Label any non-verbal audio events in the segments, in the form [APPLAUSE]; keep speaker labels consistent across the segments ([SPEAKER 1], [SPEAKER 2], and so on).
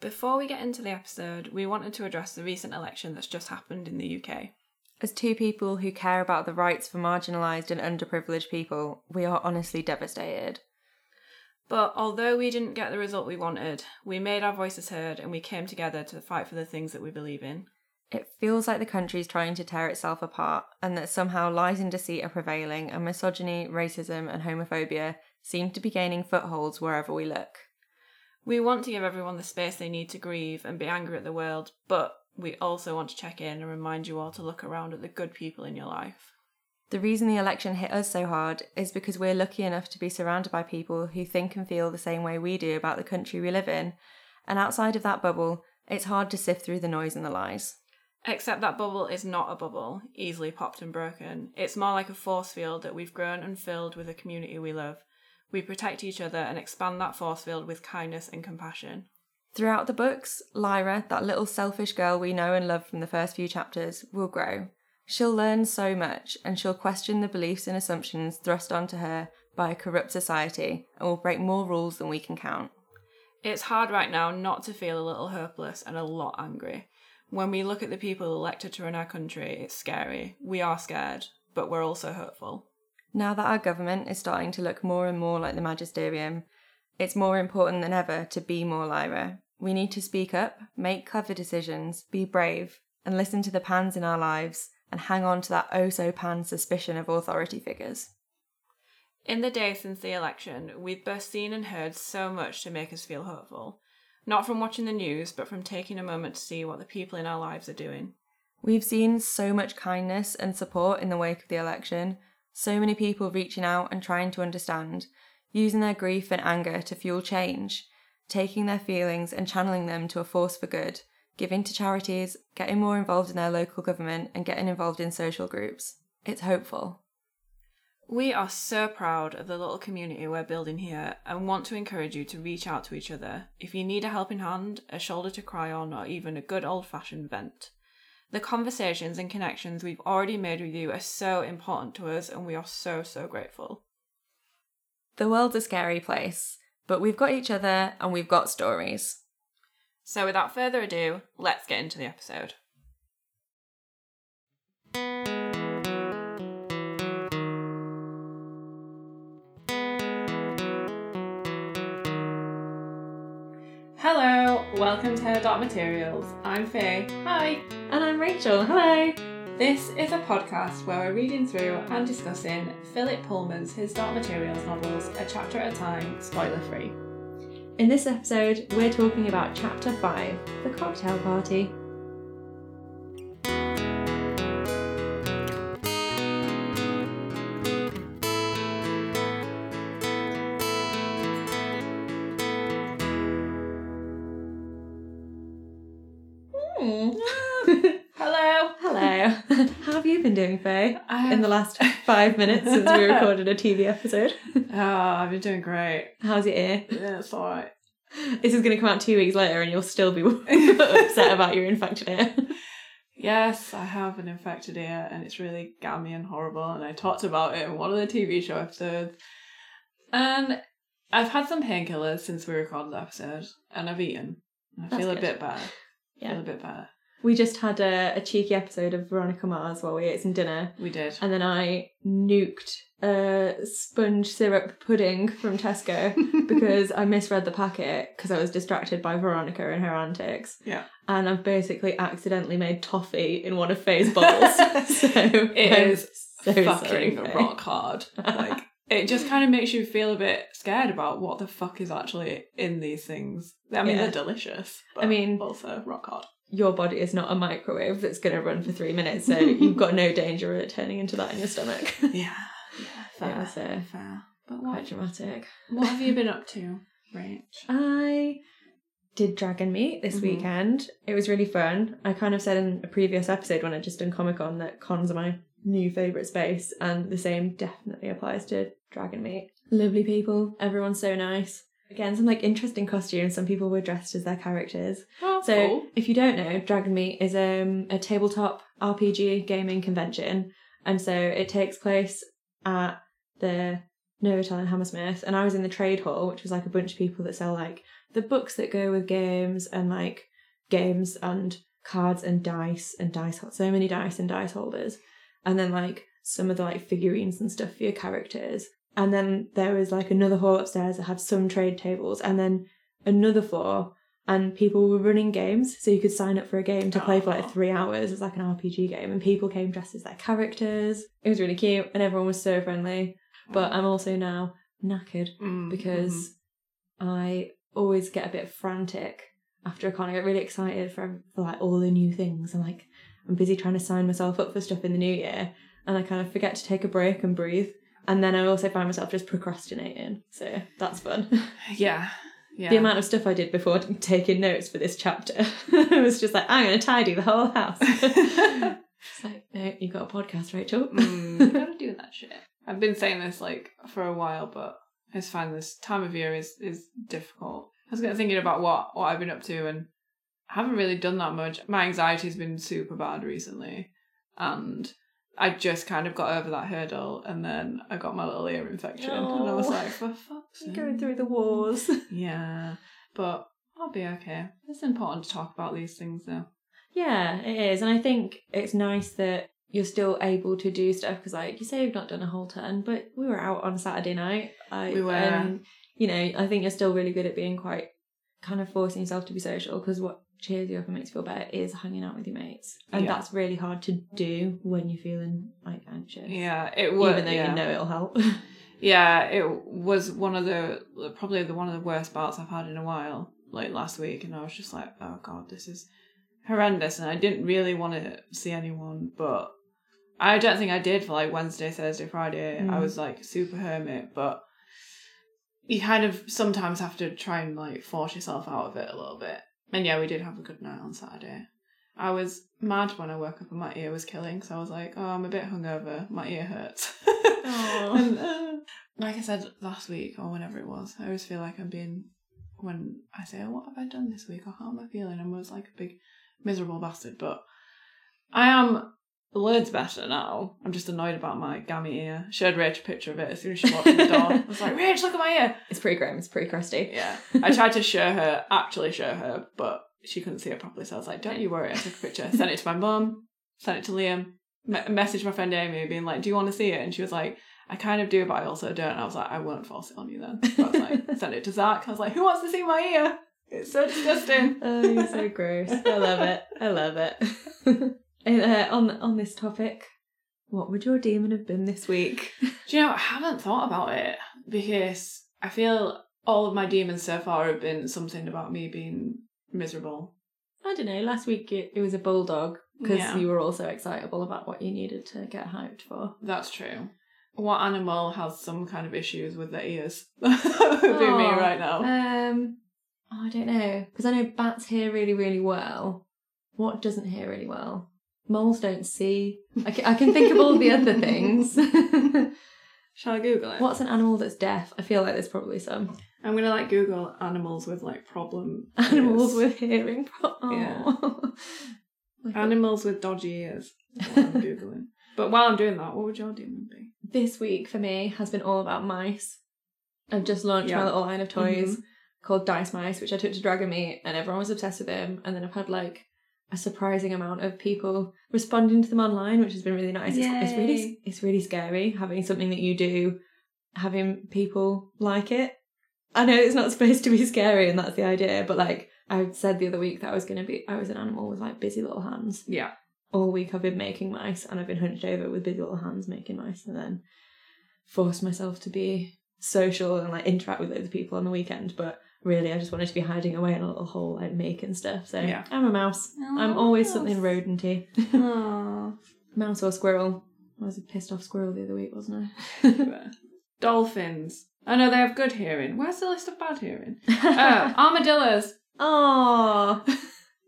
[SPEAKER 1] Before we get into the episode, we wanted to address the recent election that's just happened in the UK.
[SPEAKER 2] As two people who care about the rights for marginalised and underprivileged people, we are honestly devastated.
[SPEAKER 1] But although we didn't get the result we wanted, we made our voices heard and we came together to fight for the things that we believe in.
[SPEAKER 2] It feels like the country's trying to tear itself apart, and that somehow lies and deceit are prevailing, and misogyny, racism, and homophobia seem to be gaining footholds wherever we look.
[SPEAKER 1] We want to give everyone the space they need to grieve and be angry at the world, but we also want to check in and remind you all to look around at the good people in your life.
[SPEAKER 2] The reason the election hit us so hard is because we're lucky enough to be surrounded by people who think and feel the same way we do about the country we live in, and outside of that bubble, it's hard to sift through the noise and the lies.
[SPEAKER 1] Except that bubble is not a bubble, easily popped and broken. It's more like a force field that we've grown and filled with a community we love. We protect each other and expand that force field with kindness and compassion.
[SPEAKER 2] Throughout the books, Lyra, that little selfish girl we know and love from the first few chapters, will grow. She'll learn so much and she'll question the beliefs and assumptions thrust onto her by a corrupt society and will break more rules than we can count.
[SPEAKER 1] It's hard right now not to feel a little hopeless and a lot angry. When we look at the people elected to run our country, it's scary. We are scared, but we're also hopeful.
[SPEAKER 2] Now that our government is starting to look more and more like the magisterium, it's more important than ever to be more Lyra. We need to speak up, make clever decisions, be brave, and listen to the pans in our lives and hang on to that oh so pan suspicion of authority figures.
[SPEAKER 1] In the days since the election, we've both seen and heard so much to make us feel hopeful. Not from watching the news, but from taking a moment to see what the people in our lives are doing.
[SPEAKER 2] We've seen so much kindness and support in the wake of the election, so many people reaching out and trying to understand, using their grief and anger to fuel change, taking their feelings and channeling them to a force for good, giving to charities, getting more involved in their local government, and getting involved in social groups. It's hopeful.
[SPEAKER 1] We are so proud of the little community we're building here and want to encourage you to reach out to each other if you need a helping hand, a shoulder to cry on, or even a good old fashioned vent. The conversations and connections we've already made with you are so important to us and we are so, so grateful.
[SPEAKER 2] The world's a scary place, but we've got each other and we've got stories.
[SPEAKER 1] So, without further ado, let's get into the episode. Welcome to Her Dark Materials. I'm Faye. Hi.
[SPEAKER 2] And I'm Rachel. Hello.
[SPEAKER 1] This is a podcast where we're reading through and discussing Philip Pullman's His Dark Materials novels a chapter at a time, spoiler free.
[SPEAKER 2] In this episode, we're talking about Chapter 5 The Cocktail Party. In the last five minutes since we recorded a TV episode.
[SPEAKER 1] Oh, I've been doing great.
[SPEAKER 2] How's your ear?
[SPEAKER 1] Yeah, it's alright.
[SPEAKER 2] This is going to come out two weeks later and you'll still be [LAUGHS] [LAUGHS] upset about your infected ear.
[SPEAKER 1] Yes, I have an infected ear and it's really gammy and horrible and I talked about it in one of the TV show episodes. And I've had some painkillers since we recorded the episode and I've eaten. I
[SPEAKER 2] That's
[SPEAKER 1] feel a bit better.
[SPEAKER 2] Yeah.
[SPEAKER 1] Feel a bit better.
[SPEAKER 2] We just had a, a cheeky episode of Veronica Mars while we ate some dinner.
[SPEAKER 1] We did.
[SPEAKER 2] And then I nuked a sponge syrup pudding from Tesco [LAUGHS] because I misread the packet because I was distracted by Veronica and her antics.
[SPEAKER 1] Yeah.
[SPEAKER 2] And I've basically accidentally made toffee in one of Faye's bowls. [LAUGHS] so
[SPEAKER 1] It
[SPEAKER 2] I'm
[SPEAKER 1] is
[SPEAKER 2] so
[SPEAKER 1] fucking
[SPEAKER 2] Faye.
[SPEAKER 1] rock hard. Like it just kind of makes you feel a bit scared about what the fuck is actually in these things. I mean,
[SPEAKER 2] Yeah.
[SPEAKER 1] they're delicious. But
[SPEAKER 2] I mean-
[SPEAKER 1] also rock hard.
[SPEAKER 2] Your body is not a microwave that's going to run for three minutes, so you've got no danger of it turning into that in your stomach. [LAUGHS]
[SPEAKER 1] Yeah, yeah, fair,
[SPEAKER 2] was, uh,
[SPEAKER 1] fair. But
[SPEAKER 2] Quite dramatic.
[SPEAKER 1] what have you been up to, [LAUGHS] Rach?
[SPEAKER 2] I did Dragonmeet this
[SPEAKER 1] Mhm.
[SPEAKER 2] weekend. It was really fun. I kind of said in a previous episode when I'd just done Comic Con that cons are my new favourite space, and the same definitely applies to Dragonmeet. Lovely people, everyone's so nice. Again, some like interesting costumes. Some people were dressed as their characters.
[SPEAKER 1] Oh,
[SPEAKER 2] So,
[SPEAKER 1] cool.
[SPEAKER 2] if you don't know, Dragonmeet is um, a tabletop RPG gaming convention, and so it takes place at the Novotel in Hammersmith. And I was in the trade hall, which was like a bunch of people that sell like the books that go with games and like games and cards and dice and dice so many dice and dice holders and then like some of the like figurines and stuff for your characters and then there was like another hall upstairs that had some trade tables and then another floor and people were running games so you could sign up for a game to play for like three hours it's like an rpg game and people came dressed as their characters it was really cute and everyone was so friendly but i'm also now knackered
[SPEAKER 1] Mm,
[SPEAKER 2] because I always get a bit frantic after a con. I get really excited for, for like all the new things. I'm like, I'm busy trying to sign myself up for stuff in the new year, and I kind of forget to take a break and breathe. And then I also find myself just procrastinating. So that's fun. [SIGHS]
[SPEAKER 1] yeah, yeah.
[SPEAKER 2] The amount of stuff I did before [LAUGHS] taking notes for this chapter [LAUGHS] it was just like, I'm going to tidy the whole house. [LAUGHS] it's like, no, you got a podcast, Rachel.
[SPEAKER 1] mm, you gotta do that shit. I've been saying this like for a while, but I just find this time of year is is difficult. I was getting thinking about what what I've been up to, and I haven't really done that much. My anxiety's been super bad recently, and I just kind of got over that hurdle, and then I got my little ear infection, and I was
[SPEAKER 2] Oh.
[SPEAKER 1] like, for fuck's sake. [LAUGHS]
[SPEAKER 2] Going through the wars. [LAUGHS]
[SPEAKER 1] Yeah, but I'll be okay. It's important to talk about these things, though.
[SPEAKER 2] Yeah, it is. And I think it's nice that you're still able to do stuff because, like you say, you've not done a whole turn, but we were out on Saturday night. I,
[SPEAKER 1] We were.
[SPEAKER 2] And, you know, I think you're still really good at being quite kind of forcing yourself to be social because what cheers you up and makes you feel better is hanging out with your mates. And
[SPEAKER 1] Yeah.
[SPEAKER 2] that's really hard to do when you're feeling like anxious.
[SPEAKER 1] Yeah, it was.
[SPEAKER 2] Even though
[SPEAKER 1] yeah.
[SPEAKER 2] you know it'll help. [LAUGHS]
[SPEAKER 1] Yeah, it was one of the probably the one of the worst bouts I've had in a while. Like last week, and I was just like, "Oh god, this is horrendous." And I didn't really want to see anyone, but I don't think I did for like Wednesday, Thursday, Friday. I
[SPEAKER 2] Mm.
[SPEAKER 1] was like super hermit, but you kind of sometimes have to try and like force yourself out of it a little bit. And yeah, we did have a good night on Saturday. I was mad when I woke up and my ear was killing, so I was like, "Oh, I'm a bit hungover. My ear hurts." [LAUGHS] And, uh, like I said last week or whenever it was, I always feel like I'm being when I say, "Oh, what have I done this week?" or "How am I feeling?" I'm always like a big miserable bastard, but I am loads better now. I'm just annoyed about my gammy ear. Showed Rach a picture of it as soon as she walked in the door. I was like, [LAUGHS] "Rach, look at my ear."
[SPEAKER 2] it's pretty grim. It's pretty crusty.
[SPEAKER 1] Yeah, I tried to [LAUGHS] show her, actually show her, but she couldn't see it properly. So I was like, "Don't you worry." I took a picture, sent it to my mum, sent it to Liam, me- messaged my friend Amy, being like, "Do you want to see it?" And she was like, "I kind of do, but I also don't." And I was like, "I won't force it on you then." So I was like, [LAUGHS] sent it to Zach. I was like, "Who wants to see my ear? It's so disgusting."
[SPEAKER 2] Oh, you're so gross. I love it. I love it. And, uh, on on this topic, what would your demon have been this week?
[SPEAKER 1] Do you know? I haven't thought about it because I feel all of my demons so far have been something about me being miserable.
[SPEAKER 2] I don't know. Last week it, it was a bulldog because
[SPEAKER 1] Yeah.
[SPEAKER 2] you were also excitable about what you needed to get hyped for.
[SPEAKER 1] That's true. What animal has some kind of issues with their ears? That [LAUGHS] would be me right now.
[SPEAKER 2] Um, oh, I don't know because I know bats hear really, really well. What doesn't hear really well? Moles don't see. I can, I can think of all the other [LAUGHS] things. [LAUGHS]
[SPEAKER 1] Shall I Google it?
[SPEAKER 2] What's an animal that's deaf? I feel like there's probably some
[SPEAKER 1] I'm gonna like Google animals with like problem [LAUGHS]
[SPEAKER 2] animals with hearing. problems.
[SPEAKER 1] Yeah.
[SPEAKER 2] Aw.
[SPEAKER 1] animals with dodgy ears. I'm googling. But while I'm doing that, what would your demon be?
[SPEAKER 2] this week for me has been all about mice. I've just launched
[SPEAKER 1] Yeah.
[SPEAKER 2] my little line of toys
[SPEAKER 1] Mhm.
[SPEAKER 2] called Dice Mice, which I took to Dragonmeet, and everyone was obsessed with them. And then I've had like a surprising amount of people responding to them online, which has been really nice. It's, it's really it's really scary having something that you do, having people like it. I know it's not [LAUGHS] supposed to be scary, and that's the idea, but like I said the other week that I was gonna be I was an animal with like busy little hands
[SPEAKER 1] Yeah.
[SPEAKER 2] all week I've been making mice and I've been hunched over with busy little hands making mice and then forced myself to be social and like interact with loads of people on the weekend. But really I just wanted to be hiding away in a little hole like making stuff. So
[SPEAKER 1] Yeah.
[SPEAKER 2] I'm a mouse. I'm oh, always something rodenty. [LAUGHS] mouse or squirrel. I was a pissed off squirrel the other week, wasn't I? [LAUGHS] [LAUGHS]
[SPEAKER 1] Dolphins. Oh no, they have good hearing. Where's the list of bad hearing? Oh, armadillos.
[SPEAKER 2] Oh,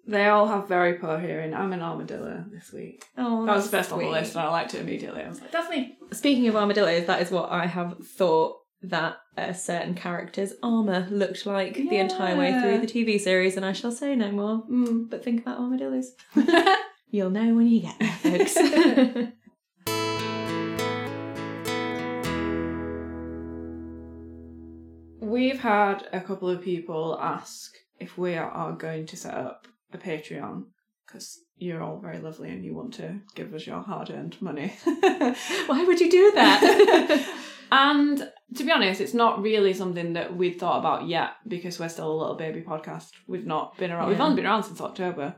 [SPEAKER 1] They all have very poor hearing. I'm an armadillo this week.
[SPEAKER 2] oh,
[SPEAKER 1] That was first on the list, and I liked it immediately. I was like, that's me.
[SPEAKER 2] Speaking of armadillos, that is what I have thought that a certain character's armour looked like the entire way through the TV series, and I shall say no more.
[SPEAKER 1] Mm.
[SPEAKER 2] But think about armadillos. [LAUGHS] You'll know when you get there, [LAUGHS] folks.
[SPEAKER 1] we've had a couple of people ask if we are going to set up a Patreon because you're all very lovely and you want to give us your hard earned money. [LAUGHS]
[SPEAKER 2] Why would you do that? [LAUGHS]
[SPEAKER 1] and to be honest, it's not really something that we'd thought about yet because we're still a little baby podcast. We've not been around. We've only been around since October.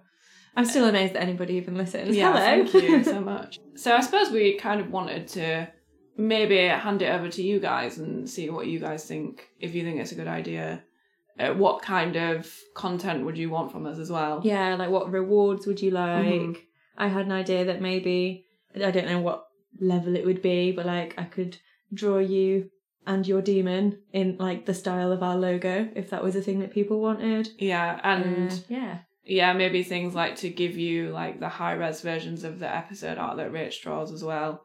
[SPEAKER 2] I'm still amazed that anybody even listens.
[SPEAKER 1] Yeah,
[SPEAKER 2] Hello.
[SPEAKER 1] thank you so [LAUGHS] much. So I suppose we kind of wanted to maybe hand it over to you guys and see what you guys think. If you think it's a good idea, uh, what kind of content would you want from us as well?
[SPEAKER 2] Yeah, like what rewards would you like?
[SPEAKER 1] Mhm.
[SPEAKER 2] I had an idea that maybe I don't know what level it would be, but like I could draw you and your demon in like the style of our logo if that was a thing that people wanted.
[SPEAKER 1] Yeah, and
[SPEAKER 2] Uh, yeah.
[SPEAKER 1] yeah, maybe things like to give you like the high res versions of the episode art that Rach draws as well.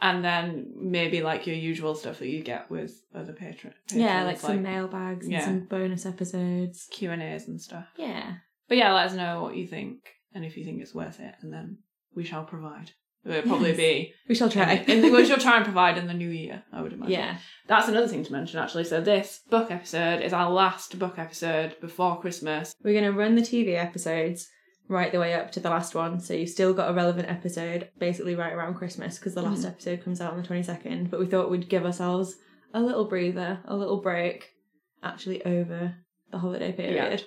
[SPEAKER 1] And then maybe like your usual stuff that you get with other patron.
[SPEAKER 2] Yeah,
[SPEAKER 1] patrons,
[SPEAKER 2] like some mailbags and
[SPEAKER 1] yeah.
[SPEAKER 2] some bonus episodes.
[SPEAKER 1] Q and A's and stuff.
[SPEAKER 2] Yeah.
[SPEAKER 1] But yeah, let us know what you think and if you think it's worth it, and then we shall provide. It'll probably
[SPEAKER 2] Yes.
[SPEAKER 1] be.
[SPEAKER 2] We shall try.
[SPEAKER 1] and we shall try and provide in the new year, I would imagine.
[SPEAKER 2] yeah.
[SPEAKER 1] That's another thing to mention, actually. So, this book episode is our last book episode before Christmas.
[SPEAKER 2] We're going to run the TV episodes right the way up to the last one. So you've still got a relevant episode basically right around Christmas because the last
[SPEAKER 1] Mhm.
[SPEAKER 2] episode comes out on the 22nd. But we thought we'd give ourselves a little breather, a little break actually over the holiday period.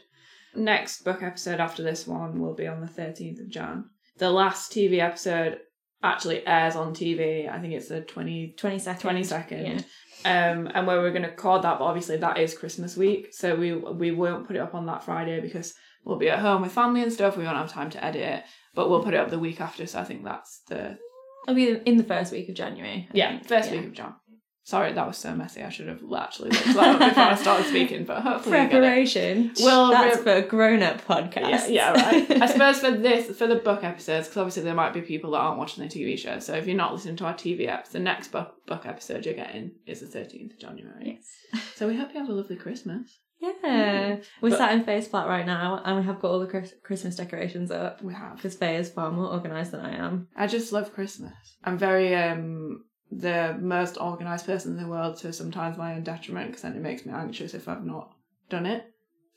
[SPEAKER 1] Next book episode after this one will be on the 13th of Jan. The last TV episode actually airs on TV. I think it's the 20,
[SPEAKER 2] 22nd.
[SPEAKER 1] 22nd.
[SPEAKER 2] Yeah.
[SPEAKER 1] um, and where we're going to record that, but obviously that is Christmas week, so we we won't put it up on that Friday because we'll be at home with family and stuff. We won't have time to edit it, but we'll put it up the week after. So I think that's the
[SPEAKER 2] It'll be in the first week of January. I
[SPEAKER 1] yeah
[SPEAKER 2] think.
[SPEAKER 1] first
[SPEAKER 2] Yeah.
[SPEAKER 1] week of Jan. Sorry, that was so messy. I should have actually looked that up before I started speaking, but hopefully you get it.
[SPEAKER 2] Preparation.
[SPEAKER 1] Well,
[SPEAKER 2] that's
[SPEAKER 1] re-
[SPEAKER 2] for grown-up podcasts.
[SPEAKER 1] Yeah, yeah, right. [LAUGHS] I suppose for this, for the book episodes, because obviously there might be people that aren't watching the TV show. So if you're not listening to our TV apps, the next book book episode you're getting is the 13th of January.
[SPEAKER 2] Yes.
[SPEAKER 1] So we hope you have a lovely Christmas.
[SPEAKER 2] Yeah. We're
[SPEAKER 1] But-
[SPEAKER 2] sat in Faye's flat right now and we have got all the Chris- Christmas decorations up
[SPEAKER 1] We have.
[SPEAKER 2] because Faye is far more organised than I am.
[SPEAKER 1] I just love Christmas. I'm very um the most organized person in the world to sometimes my own detriment because then it makes me anxious if I've not done it.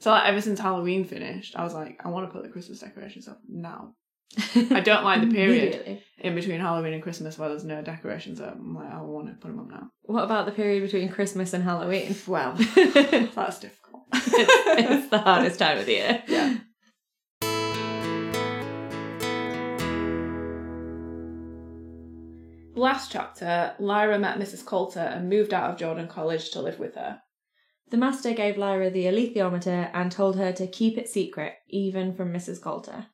[SPEAKER 1] So like ever since Halloween finished, I was like, I want to put the Christmas decorations up now. [LAUGHS] I don't like the period in between Halloween and Christmas where there's no decorations up. I'm like, I want to put them up now.
[SPEAKER 2] What about the period between Christmas and Halloween?
[SPEAKER 1] Well, [LAUGHS] that's difficult.
[SPEAKER 2] It's the hardest time of the year.
[SPEAKER 1] yeah. Last chapter, Lyra met Mrs. Coulter and moved out of Jordan College to live with her.
[SPEAKER 2] The master gave Lyra the alethiometer and told her to keep it secret, even from Mrs. Coulter.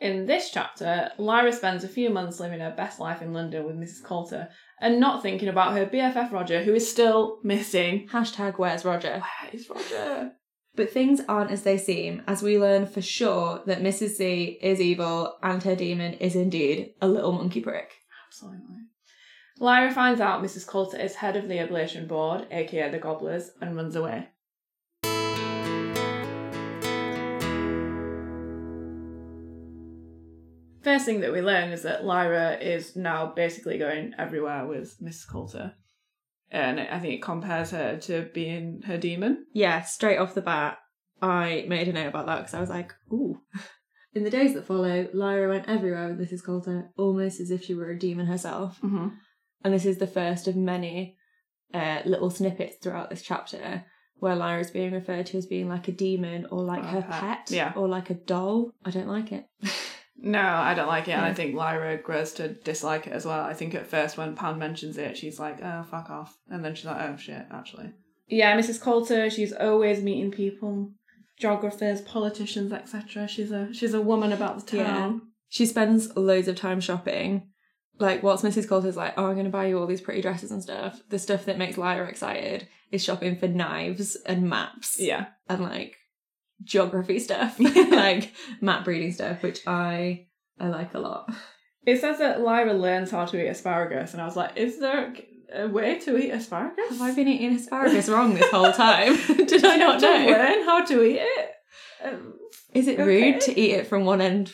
[SPEAKER 1] In this chapter, Lyra spends a few months living her best life in London with Mrs. Coulter and not thinking about her BFF Roger, who is still missing.
[SPEAKER 2] Hashtag where's Roger?
[SPEAKER 1] Where is Roger? [LAUGHS]
[SPEAKER 2] But things aren't as they seem, as we learn for sure that Mrs. Z is evil and her demon is indeed a little monkey prick.
[SPEAKER 1] Absolutely. Lyra finds out Mrs. Coulter is head of the Oblation Board, aka the Gobblers, and runs away. First thing that we learn is that Lyra is now basically going everywhere with Miss Coulter. And I think it compares her to being her demon.
[SPEAKER 2] Yeah, straight off the bat, I made a note about that because I was like, ooh. [LAUGHS] In the days that follow, Lyra went everywhere with Mrs. Coulter, almost as if she were a demon herself.
[SPEAKER 1] Mm-hmm.
[SPEAKER 2] And this is the first of many uh, little snippets throughout this chapter where Lyra is being referred to as being like a demon or like
[SPEAKER 1] Or
[SPEAKER 2] her
[SPEAKER 1] pet.
[SPEAKER 2] pet,
[SPEAKER 1] Yeah.
[SPEAKER 2] or like a doll. I don't like it. [LAUGHS]
[SPEAKER 1] No, I don't like it, and I think Lyra grows to dislike it as well. I think at first when Pan mentions it, she's like, "Oh, fuck off," and then she's like, "Oh shit," actually. Yeah, Mrs. Coulter, she's always meeting people, geographers, politicians, etc. She's a she's a woman about the
[SPEAKER 2] Yeah.
[SPEAKER 1] town.
[SPEAKER 2] She spends loads of time shopping. Like, whilst Mrs. Coulter's like, oh, I'm going to buy you all these pretty dresses and stuff, the stuff that makes Lyra excited is shopping for knives and maps
[SPEAKER 1] Yeah,
[SPEAKER 2] and like geography stuff, [LAUGHS] like map breeding stuff, which I I like a lot.
[SPEAKER 1] it says that Lyra learns how to eat asparagus, and I was like, "Is there a way to eat asparagus?"
[SPEAKER 2] Have I been eating asparagus wrong this whole time? [LAUGHS] Did I not know?
[SPEAKER 1] learn how to eat it. Um,
[SPEAKER 2] Is it
[SPEAKER 1] Okay.
[SPEAKER 2] rude to eat it from one end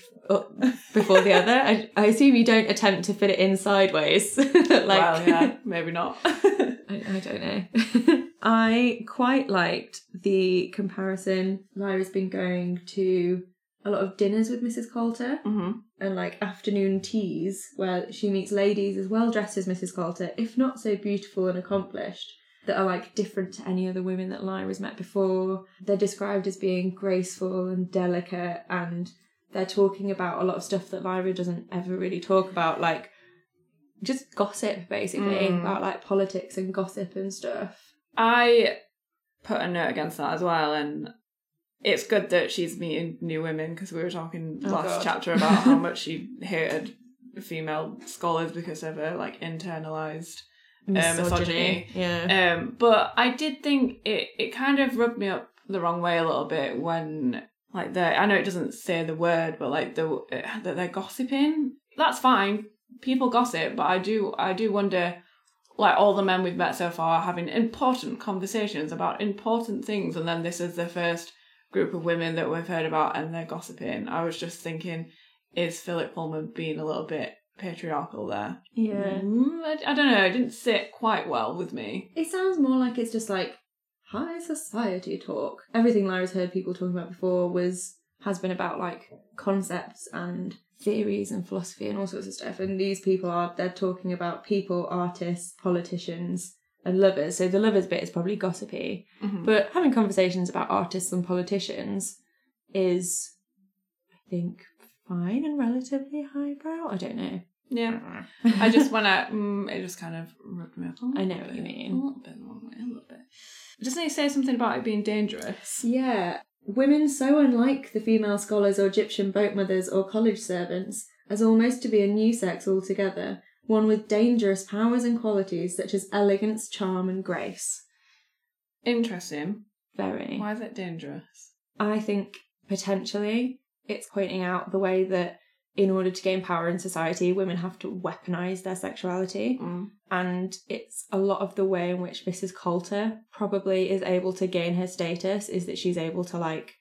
[SPEAKER 2] before the other? I, I assume you don't attempt to fit it in sideways. [LAUGHS] like,
[SPEAKER 1] well, yeah, maybe not. [LAUGHS]
[SPEAKER 2] I, I don't know. [LAUGHS] I quite liked the comparison. Lyra's been going to a lot of dinners with Mrs. Coulter
[SPEAKER 1] hmm
[SPEAKER 2] and like afternoon teas where she meets ladies as well dressed as Mrs. Coulter, if not so beautiful and accomplished, that are like different to any other women that Lyra's met before. They're described as being graceful and delicate and they're talking about a lot of stuff that Lyra doesn't ever really talk about, like just gossip basically
[SPEAKER 1] Mm.
[SPEAKER 2] about like politics and gossip and stuff.
[SPEAKER 1] I put a note against that as well, and it's good that she's meeting new women because we were talking
[SPEAKER 2] Oh,
[SPEAKER 1] last
[SPEAKER 2] God.
[SPEAKER 1] chapter about how much she hated female scholars because of her like internalized misogyny.
[SPEAKER 2] Yeah.
[SPEAKER 1] Um, but I did think it, it kind of rubbed me up the wrong way a little bit when like the I know it doesn't say the word, but like the that they're gossiping. That's fine. People gossip, but I do I do wonder like all the men we've met so far are having important conversations about important things, and then this is the first group of women that we've heard about, and they're gossiping. I was just thinking, is Philip Pullman being a little bit patriarchal there?
[SPEAKER 2] yeah.
[SPEAKER 1] Mm, I, I don't know. It didn't sit quite well with me.
[SPEAKER 2] It sounds more like it's just like high society talk. Everything Lyra's heard people talking about before was has been about like concepts and theories and philosophy and all sorts of stuff. And these people are they're talking about people, artists, politicians, and lovers. So the lovers bit is probably gossipy.
[SPEAKER 1] Mhm.
[SPEAKER 2] But having conversations about artists and politicians is I think fine and relatively highbrow. I don't know.
[SPEAKER 1] Yeah, I just [LAUGHS] want to, mm, it just kind of rubbed me up. a
[SPEAKER 2] I know what you mean.
[SPEAKER 1] A little bit, a little bit, a little bit. Doesn't he say something about it being dangerous?
[SPEAKER 2] Yeah, women so unlike the female scholars or Egyptian boat mothers or college servants as almost to be a new sex altogether, one with dangerous powers and qualities such as elegance, charm, and grace.
[SPEAKER 1] Interesting.
[SPEAKER 2] Very.
[SPEAKER 1] Why is it dangerous?
[SPEAKER 2] I think potentially it's pointing out the way that in order to gain power in society, women have to weaponize their sexuality.
[SPEAKER 1] Mm.
[SPEAKER 2] and it's a lot of the way in which Mrs. Coulter probably is able to gain her status is that she's able to like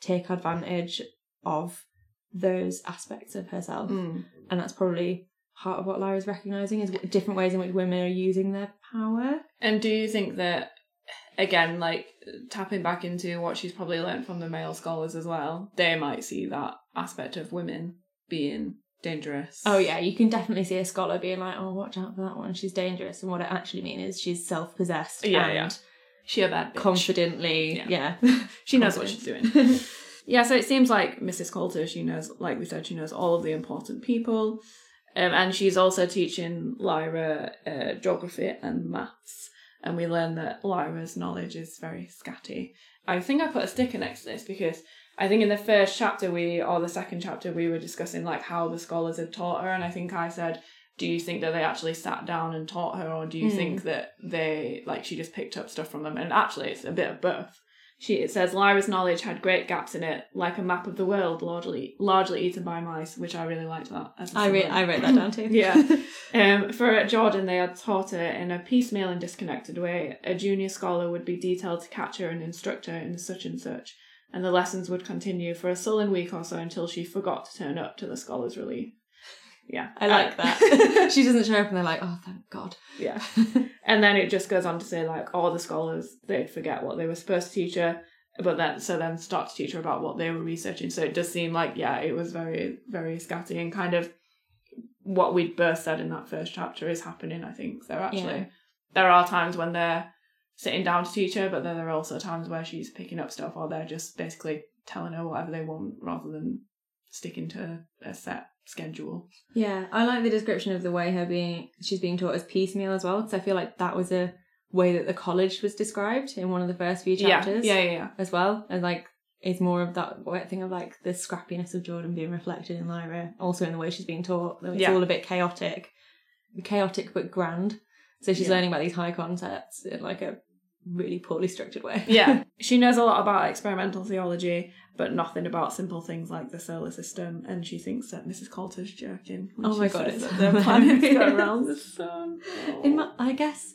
[SPEAKER 2] take advantage of those aspects of herself,
[SPEAKER 1] Mm.
[SPEAKER 2] and that's probably part of what Lyra's recognizing is different ways in which women are using their power.
[SPEAKER 1] And do you think that again, like tapping back into what she's probably learned from the male scholars as well, they might see that aspect of women being dangerous.
[SPEAKER 2] Oh yeah, you can definitely see a scholar being like, "Oh, watch out for that one. She's dangerous." And what it actually means is she's self-possessed
[SPEAKER 1] Yeah,
[SPEAKER 2] and
[SPEAKER 1] yeah. she a bad bitch.
[SPEAKER 2] confidently,
[SPEAKER 1] Yeah.
[SPEAKER 2] yeah. [LAUGHS]
[SPEAKER 1] She knows what she's doing. [LAUGHS] Yeah, so it seems like Mrs. Coulter, she knows, like we said, she knows all of the important people. Um, and she's also teaching Lyra uh, geography and maths. And we learn that Lyra's knowledge is very scatty. I think I put a sticker next to this because I think in the first chapter we, or the second chapter, we were discussing like how the scholars had taught her. And I think I said, do you think that they actually sat down and taught her? Or do you
[SPEAKER 2] Mm.
[SPEAKER 1] think that they, like, she just picked up stuff from them? And actually, it's a bit of both. She it says Lyra's knowledge had great gaps in it, like a map of the world, largely largely eaten by mice, which I really liked that.
[SPEAKER 2] I re- I wrote that down too.
[SPEAKER 1] Yeah. [LAUGHS] Um, for Jordan, they had taught her in a piecemeal and disconnected way. A junior scholar would be detailed to catch her and instruct her in such and such, and the lessons would continue for a sullen week or so until she forgot to turn up to the scholar's relief. Yeah,
[SPEAKER 2] I like
[SPEAKER 1] Uh,
[SPEAKER 2] that. [LAUGHS] she doesn't show up and they're like, oh, thank God.
[SPEAKER 1] yeah. [LAUGHS] And then it just goes on to say like all the scholars they'd forget what they were supposed to teach her, but then so then start to teach her about what they were researching. So it does seem like yeah, it was very very scatty and kind of what we'd both said in that first chapter is happening. I think so. Actually,
[SPEAKER 2] Yeah.
[SPEAKER 1] there are times when they're sitting down to teach her, but then there are also times where she's picking up stuff or they're just basically telling her whatever they want rather than sticking to a set schedule.
[SPEAKER 2] Yeah, I like the description of the way her being she's being taught as piecemeal as well, because I feel like that was a way that the college was described in one of the first few chapters.
[SPEAKER 1] Yeah, yeah, yeah.
[SPEAKER 2] as well, and like it's more of that thing of like the scrappiness of Jordan being reflected in Lyra, also in the way she's being taught. It's
[SPEAKER 1] Yeah.
[SPEAKER 2] all a bit chaotic, chaotic but grand. So she's
[SPEAKER 1] Yeah.
[SPEAKER 2] learning about these high concepts in like a really poorly structured way.
[SPEAKER 1] yeah, [LAUGHS] she knows a lot about experimental theology, but nothing about simple things like the solar system. And she thinks that Mrs. Coulter's joking. when
[SPEAKER 2] Oh my God, it's
[SPEAKER 1] that [LAUGHS] the planets go around the sun.
[SPEAKER 2] In my, I guess,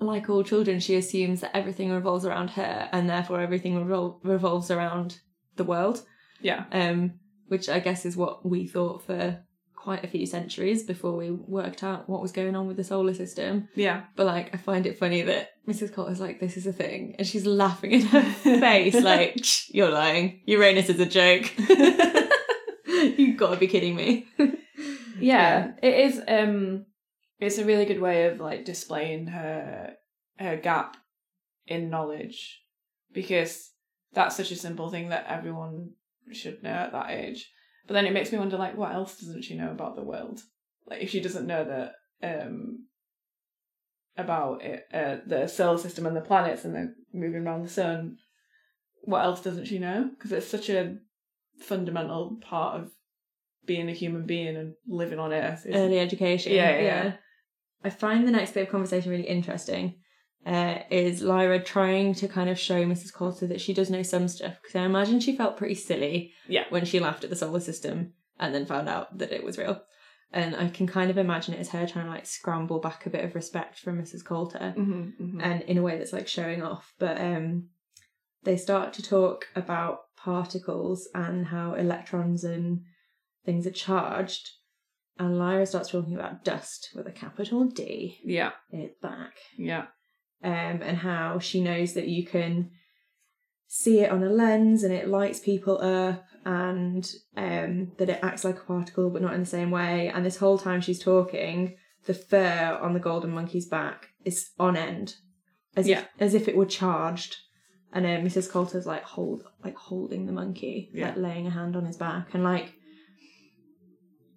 [SPEAKER 2] like all children, she assumes that everything revolves around her, and therefore everything revol- revolves around the world.
[SPEAKER 1] Yeah.
[SPEAKER 2] Um, which I guess is what we thought for quite a few centuries before we worked out what was going on with the solar system.
[SPEAKER 1] Yeah.
[SPEAKER 2] But like, I find it funny that Mrs. Coulter's like, "This is a thing," and she's laughing in her [LAUGHS] face, like, "You're lying. Uranus is a joke. [LAUGHS] You've got to be kidding me."
[SPEAKER 1] yeah it is um it's a really good way of like displaying her her gap in knowledge because that's such a simple thing that everyone should know at that age but then it makes me wonder like what else doesn't she know about the world like if she doesn't know that um about it, uh, the solar system and the planets and the moving around the sun what else doesn't she know because it's such a fundamental part of being a human being and living on earth is-
[SPEAKER 2] Early education.
[SPEAKER 1] Yeah, yeah.
[SPEAKER 2] I find the next bit of conversation really interesting. Uh, is Lyra trying to kind of show Mrs. Coulter that she does know some stuff? Because I imagine she felt pretty silly
[SPEAKER 1] Yeah.
[SPEAKER 2] when she laughed at the solar system and then found out that it was real. And I can kind of imagine it as her trying to like scramble back a bit of respect from Mrs. Coulter
[SPEAKER 1] Mhm, mhm.
[SPEAKER 2] and in a way that's like showing off. But um, they start to talk about particles and how electrons and things are charged. And Lyra starts talking about dust with a capital D.
[SPEAKER 1] yeah
[SPEAKER 2] It's back.
[SPEAKER 1] yeah
[SPEAKER 2] Um, and how she knows that you can see it on a lens and it lights people up and um, that it acts like a particle but not in the same way. And this whole time she's talking, the fur on the golden monkey's back is on end, as
[SPEAKER 1] Yeah.
[SPEAKER 2] if as if it were charged. And uh, Mrs. Coulter's like hold like holding the monkey,
[SPEAKER 1] Yeah.
[SPEAKER 2] like laying a hand on his back, and like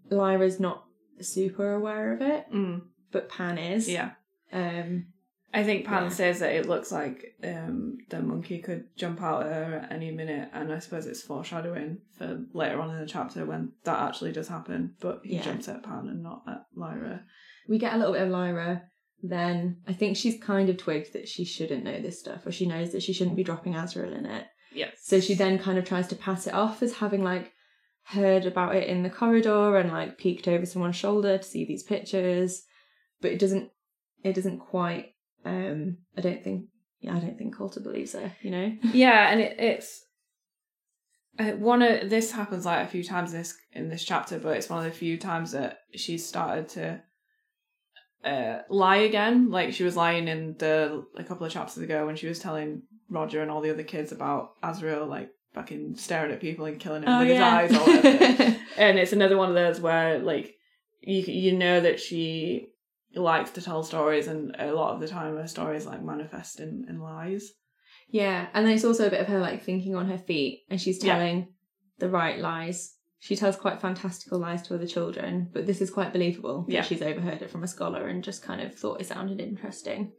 [SPEAKER 2] Lyra's not super aware of it,
[SPEAKER 1] mm,
[SPEAKER 2] but Pan is.
[SPEAKER 1] yeah
[SPEAKER 2] Um.
[SPEAKER 1] I think Pan
[SPEAKER 2] Yeah.
[SPEAKER 1] says that it looks like um, the monkey could jump out at her at any minute, and I suppose it's foreshadowing for later on in the chapter when that actually does happen. But he
[SPEAKER 2] Yeah.
[SPEAKER 1] jumps at Pan and not at Lyra.
[SPEAKER 2] we get a little bit of Lyra. Then I think she's kind of twigged that she shouldn't know this stuff, or she knows that she shouldn't be dropping Asriel in it.
[SPEAKER 1] Yes.
[SPEAKER 2] So she then kind of tries to pass it off as having like heard about it in the corridor and like peeked over someone's shoulder to see these pictures, but it doesn't. It doesn't quite. Um, I don't think. Yeah, I don't think Coulter believes her. You know. [LAUGHS]
[SPEAKER 1] yeah, and it, it's one of this happens like a few times in this in this chapter, but it's one of the few times that she's started to uh, lie again. Like she was lying in the a couple of chapters ago when she was telling Roger and all the other kids about Asriel, like fucking staring at people and killing them with his eyes [LAUGHS] and it's another one of those where like you you know that she likes to tell stories, and a lot of the time her stories like manifest in, in lies.
[SPEAKER 2] Yeah, and then it's also a bit of her like thinking on her feet, and she's
[SPEAKER 1] Yeah.
[SPEAKER 2] telling the right lies. She tells quite fantastical lies to other children, but this is quite believable.
[SPEAKER 1] Yeah.
[SPEAKER 2] she's overheard it from a scholar and just kind of thought it sounded interesting,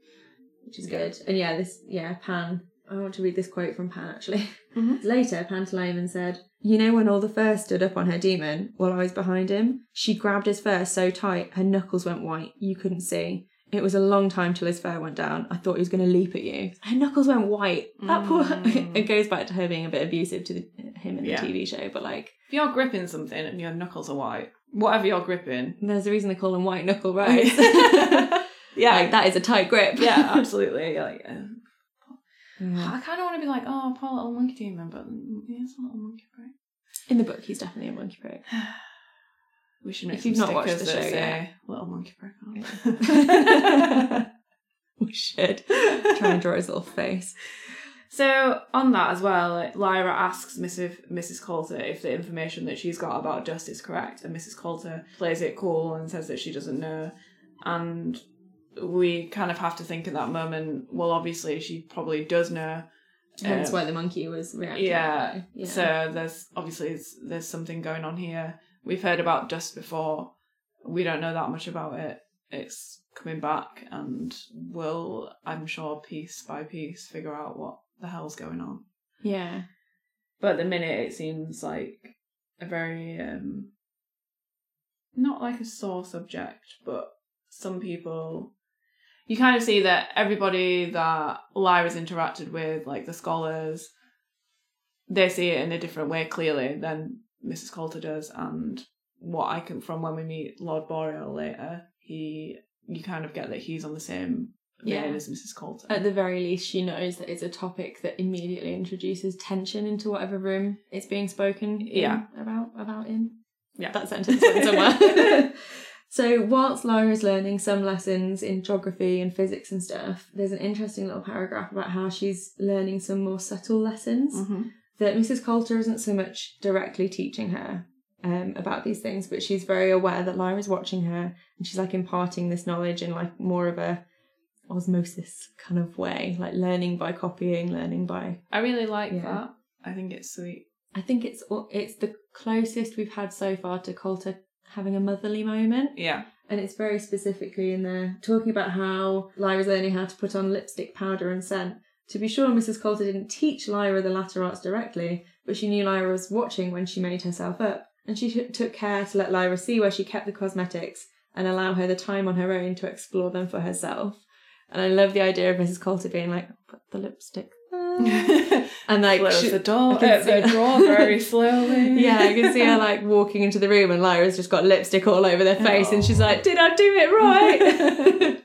[SPEAKER 2] which is
[SPEAKER 1] Yeah.
[SPEAKER 2] good. And yeah, this yeah Pan. I want to read this quote from Pan actually.
[SPEAKER 1] Mhm. [LAUGHS]
[SPEAKER 2] Later, Pantalaimon said, "You know when all the fur stood up on her demon while I was behind him? She grabbed his fur so tight her knuckles went white. You couldn't see." It was a long time till his fur went down. I thought he was going to leap at you. Her knuckles went white. That poor.
[SPEAKER 1] Mm. [LAUGHS]
[SPEAKER 2] it goes back to her being a bit abusive to the, him in the
[SPEAKER 1] Yeah.
[SPEAKER 2] TV show, but like,
[SPEAKER 1] If you're gripping something and your knuckles are white, whatever you're gripping,
[SPEAKER 2] there's a reason they call them white knuckle [LAUGHS] rights. [LAUGHS]
[SPEAKER 1] yeah,
[SPEAKER 2] like that is a tight grip.
[SPEAKER 1] yeah, absolutely. Like, uh,
[SPEAKER 2] Yeah.
[SPEAKER 1] I kind of want to be like, oh, poor little monkey demon, but he's a little monkey prick.
[SPEAKER 2] In the book, he's definitely a monkey prick. [SIGHS]
[SPEAKER 1] We should make
[SPEAKER 2] If
[SPEAKER 1] some
[SPEAKER 2] you've not watched the show
[SPEAKER 1] say
[SPEAKER 2] yet.
[SPEAKER 1] little monkey prick it. [LAUGHS]
[SPEAKER 2] we should try and draw his little face.
[SPEAKER 1] So on that as well, Lyra asks Mrs. Mrs. Coulter if the information that she's got about dust is correct, and Mrs. Coulter plays it cool and says that she doesn't know. And we kind of have to think at that moment, well, obviously she probably does know.
[SPEAKER 2] Hence
[SPEAKER 1] Uh,
[SPEAKER 2] why the monkey was reacting.
[SPEAKER 1] yeah.
[SPEAKER 2] yeah.
[SPEAKER 1] So there's obviously it's- there's something going on here. We've heard about dust before. We don't know that much about it. It's coming back, and we'll, I'm sure, piece by piece, figure out what the hell's going on.
[SPEAKER 2] yeah.
[SPEAKER 1] But at the minute, it seems like a very um, not like a sore subject, but some people. You kind of see that everybody that Lyra's interacted with, like the scholars, they see it in a different way clearly than Mrs. Coulter does. And what I can, from when we meet Lord Boreal later, he, you kind of get that he's on the same
[SPEAKER 2] Yeah.
[SPEAKER 1] as Mrs. Coulter.
[SPEAKER 2] At the very least, she knows that it's a topic that immediately introduces tension into whatever room it's being spoken
[SPEAKER 1] Yeah.
[SPEAKER 2] about about in.
[SPEAKER 1] Yeah.
[SPEAKER 2] That sentence went somewhere. [LAUGHS] [LAUGHS] so whilst Lyra is learning some lessons in geography and physics and stuff, there's an interesting little paragraph about how she's learning some more subtle lessons
[SPEAKER 1] Mhm.
[SPEAKER 2] that Mrs. Coulter isn't so much directly teaching her um, about these things, but she's very aware that Lyra's watching her and she's like imparting this knowledge in like more of a osmosis kind of way, like learning by copying, learning by.
[SPEAKER 1] I really like
[SPEAKER 2] Yeah.
[SPEAKER 1] that. I think it's sweet.
[SPEAKER 2] I think it's it's the closest we've had so far to Coulter having a motherly moment.
[SPEAKER 1] Yeah.
[SPEAKER 2] And it's very specifically in there talking about how Lyra's learning how to put on lipstick, powder, and scent. To be sure, Mrs. Coulter didn't teach Lyra the latter arts directly, but she knew Lyra was watching when she made herself up, and she t- took care to let Lyra see where she kept the cosmetics and allow her the time on her own to explore them for herself. And I love the idea of Mrs. Coulter being like, put the lipstick there." [LAUGHS] and like
[SPEAKER 1] Close
[SPEAKER 2] she-
[SPEAKER 1] the door, uh, the drawer very [LAUGHS] slowly.
[SPEAKER 2] yeah, I can see her like walking into the room and Lyra's just got lipstick all over their face and she's like, Did I do it right? [LAUGHS]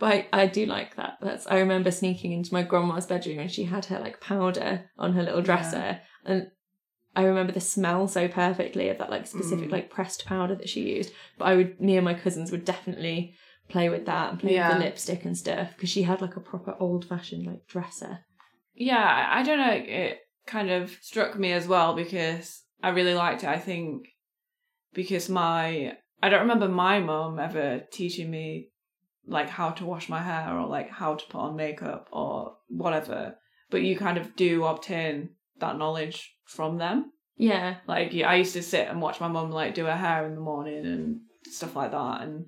[SPEAKER 2] but I, I do like that. That's I remember sneaking into my grandma's bedroom and she had her like powder on her little dresser and I remember the smell so perfectly of that like specific
[SPEAKER 1] Mm.
[SPEAKER 2] like pressed powder that she used. But I would me and my cousins would definitely play with that and play
[SPEAKER 1] Yeah.
[SPEAKER 2] with the lipstick and stuff because she had like a proper old fashioned like dresser.
[SPEAKER 1] yeah, I don't know. It kind of struck me as well because I really liked it. I think because my I don't remember my mum ever teaching me like how to wash my hair or like how to put on makeup or whatever. But you kind of do obtain that knowledge from them.
[SPEAKER 2] Yeah.
[SPEAKER 1] Like I used to sit and watch my mum like do her hair in the morning and stuff like that. And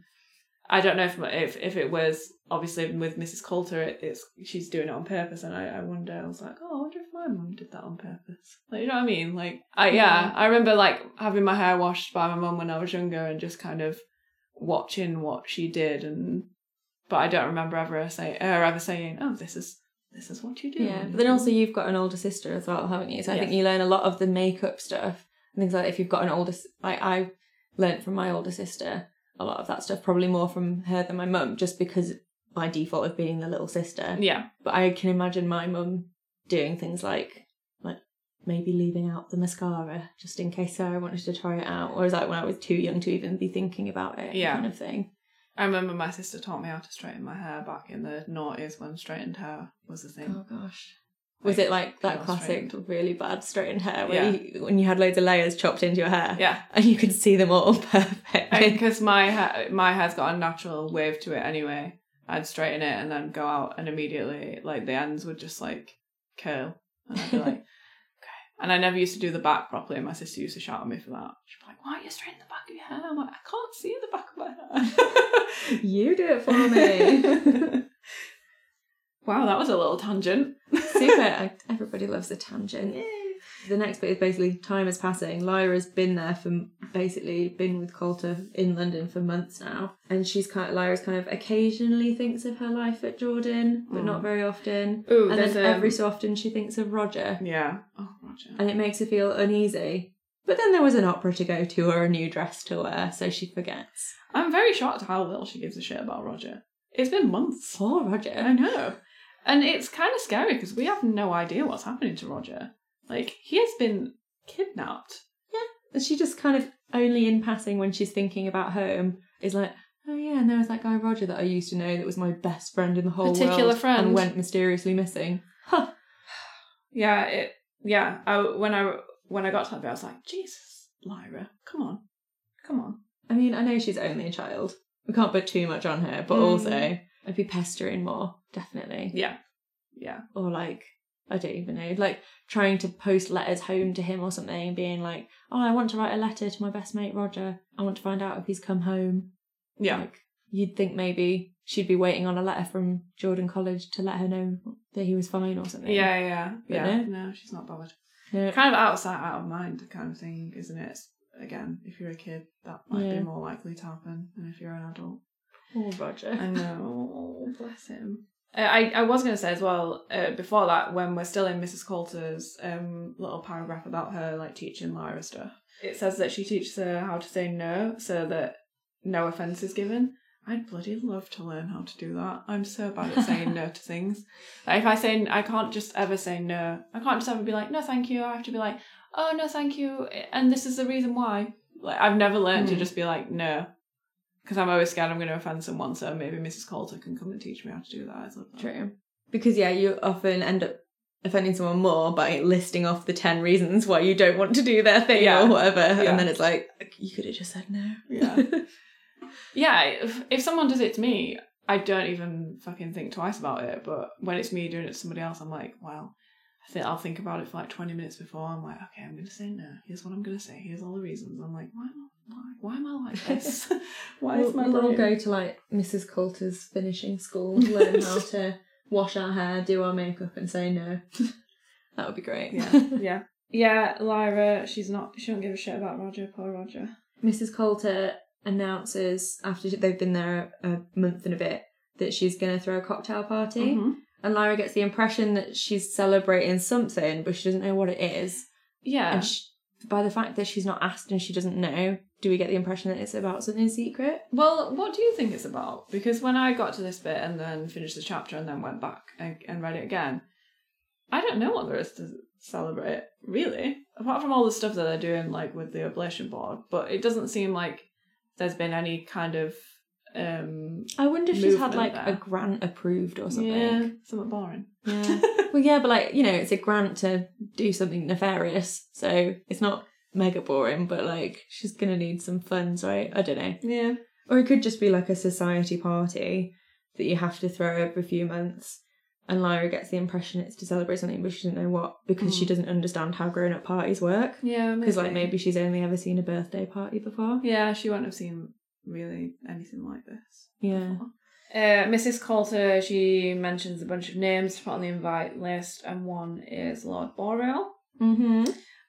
[SPEAKER 1] I don't know if if if it was obviously with Mrs. Coulter, it, it's she's doing it on purpose. And I, I wonder, I was like, oh, I wonder if my mum did that on purpose. Like you know what I mean? Like I yeah,
[SPEAKER 2] Yeah.
[SPEAKER 1] I remember like having my hair washed by my mum when I was younger and just kind of watching what she did and. But I don't remember ever say her ever saying, "Oh, this is this is what you do."
[SPEAKER 2] Yeah, but then also you've got an older sister as well, haven't you? So I think you learn a lot of the makeup stuff and things like if you've got an older, like I learned from my older sister a lot of that stuff, probably more from her than my mum, just because by default of being the little sister.
[SPEAKER 1] yeah,
[SPEAKER 2] But I can imagine my mum doing things like like maybe leaving out the mascara just in case Sarah wanted to try it out, or is that when I was too young to even be thinking about it?
[SPEAKER 1] Yeah.
[SPEAKER 2] kind of thing.
[SPEAKER 1] I remember my sister taught me how to straighten my hair back in the noughties when straightened hair was the thing.
[SPEAKER 2] Oh gosh. Was it like that classic
[SPEAKER 1] straightened.
[SPEAKER 2] really bad straightened hair where
[SPEAKER 1] Yeah.
[SPEAKER 2] you, when you had loads of layers chopped into your hair
[SPEAKER 1] Yeah,
[SPEAKER 2] and you could see them all [LAUGHS] perfectly?
[SPEAKER 1] because my hair, my hair's got a natural wave to it anyway. I'd straighten it and then go out, and immediately, like the ends would just like curl, and I'd be like, [LAUGHS] okay. And I never used to do the back properly. and My sister used to shout at me for that. She'd be like, "Why are you straightening the back of your hair?" I'm like, "I can't see the back of my hair." [LAUGHS]
[SPEAKER 2] you do it for me.
[SPEAKER 1] Wow, that was a little tangent. [LAUGHS]
[SPEAKER 2] Super. Everybody loves a tangent. The next bit is basically time is passing. Lyra's been there for basically been with Coulter in London for months now, and she's kind of Lyra's kind of occasionally thinks of her life at Jordan, but
[SPEAKER 1] Mm.
[SPEAKER 2] not very often.
[SPEAKER 1] Ooh,
[SPEAKER 2] and then
[SPEAKER 1] um,
[SPEAKER 2] every so often she thinks of Roger,
[SPEAKER 1] yeah. Oh, Roger.
[SPEAKER 2] and it makes her feel uneasy. But then there was an opera to go to or a new dress to wear, so she forgets.
[SPEAKER 1] I'm very shocked how little she gives a shit about Roger. It's been months.
[SPEAKER 2] Poor Roger.
[SPEAKER 1] I know. And it's kind of scary because we have no idea what's happening to Roger. Like, he has been kidnapped. Yeah.
[SPEAKER 2] And she just kind of only in passing when she's thinking about home is like, oh yeah, and there was that guy Roger that I used to know that was my best friend in the whole
[SPEAKER 1] Particular
[SPEAKER 2] world
[SPEAKER 1] friend.
[SPEAKER 2] and went mysteriously missing. Huh. [SIGHS]
[SPEAKER 1] Yeah, it. Yeah, I, when I when I got to that bit, I was like, Jesus, Lyra, come on, come on.
[SPEAKER 2] I mean, I know she's only a child. We can't put too much on her, but
[SPEAKER 1] Mm.
[SPEAKER 2] also I'd be pestering more, definitely.
[SPEAKER 1] Yeah, yeah,
[SPEAKER 2] Or like, I don't even know, like trying to post letters home to him or something, being like, oh, I want to write a letter to my best mate Roger. I want to find out if he's come home.
[SPEAKER 1] yeah.
[SPEAKER 2] Like, you'd think maybe she'd be waiting on a letter from Jordan College to let her know that he was fine or something.
[SPEAKER 1] Yeah, yeah,
[SPEAKER 2] But
[SPEAKER 1] yeah.
[SPEAKER 2] no.
[SPEAKER 1] No, she's not bothered.
[SPEAKER 2] No.
[SPEAKER 1] Kind of out of sight, out of mind kind of thing, isn't it? It's- Again, if you're a kid, that might
[SPEAKER 2] Yeah.
[SPEAKER 1] be more likely to happen than if you're an adult.
[SPEAKER 2] Poor Roger.
[SPEAKER 1] I know. [LAUGHS] Oh, bless him. Uh, I, I was going to say as well, uh, before that, when we're still in Mrs. Coulter's um, little paragraph about her like teaching Lyra stuff, it says that she teaches her how to say no so that no offence is given. I'd bloody love to learn how to do that. I'm so bad at saying no to things. [LAUGHS] Like if I say I can't just ever say no. I can't just ever be like no, thank you. I have to be like oh no, thank you, and this is the reason why. Like I've never learned to
[SPEAKER 2] Hmm.
[SPEAKER 1] just be like no, because I'm always scared I'm going to offend someone. So maybe Mrs. Coulter can come and teach me how to do that. I thought.
[SPEAKER 2] True. Because yeah, you often end up offending someone more by listing off the ten reasons why you don't want to do their thing
[SPEAKER 1] Yeah.
[SPEAKER 2] or whatever,
[SPEAKER 1] Yeah.
[SPEAKER 2] and then it's like you could have just said no.
[SPEAKER 1] Yeah. [LAUGHS] Yeah, if, if someone does it to me, I don't even fucking think twice about it. But when it's me doing it to somebody else, I'm like, well, I think I'll think about it for like 20 minutes before. I'm like, okay, I'm gonna say no. Here's what I'm gonna say. Here's all the reasons. I'm like, why am I, why, why am I like [LAUGHS] this? [LAUGHS] why
[SPEAKER 2] we'll,
[SPEAKER 1] is my
[SPEAKER 2] we'll all go to like Mrs. Coulter's finishing school, learn how [LAUGHS] to wash our hair, do our makeup, and say no. that would be great.
[SPEAKER 1] Yeah, yeah, yeah. Lyra, she's not. She don't give a shit about Roger. Poor Roger.
[SPEAKER 2] Mrs. Coulter announces after they've been there a month and a bit that she's going to throw a cocktail party.
[SPEAKER 1] Mhm.
[SPEAKER 2] And Lyra gets the impression that she's celebrating something, but she doesn't know what it is.
[SPEAKER 1] Yeah.
[SPEAKER 2] And she, by the fact that she's not asked and she doesn't know, do we get the impression that it's about something secret?
[SPEAKER 1] Well, what do you think it's about? Because when I got to this bit and then finished the chapter and then went back and, and read it again, I don't know what there is to celebrate, really. Apart from all the stuff that they're doing, like with the oblation board, but it doesn't seem like there's been any kind of um
[SPEAKER 2] I wonder if she's had like
[SPEAKER 1] there.
[SPEAKER 2] a grant approved or something.
[SPEAKER 1] yeah, something boring.
[SPEAKER 2] Yeah. [LAUGHS] well, yeah, but like, you know, it's a grant to do something nefarious. So it's not mega boring, but like, she's to need some funds, right? I don't know.
[SPEAKER 1] yeah.
[SPEAKER 2] Or it could just be like a society party that you have to throw every few months. And Lyra gets the impression it's to celebrate something, but she doesn't know what because she
[SPEAKER 1] Mm.
[SPEAKER 2] doesn't understand how grown up parties work.
[SPEAKER 1] Yeah,
[SPEAKER 2] Because, like, maybe she's only ever seen a birthday party before.
[SPEAKER 1] Yeah, she won't have seen really anything like this.
[SPEAKER 2] Yeah.
[SPEAKER 1] Uh, Mrs. Coulter, she mentions a bunch of names to put on the invite list, and one is Lord Boreal
[SPEAKER 2] Mm-hmm.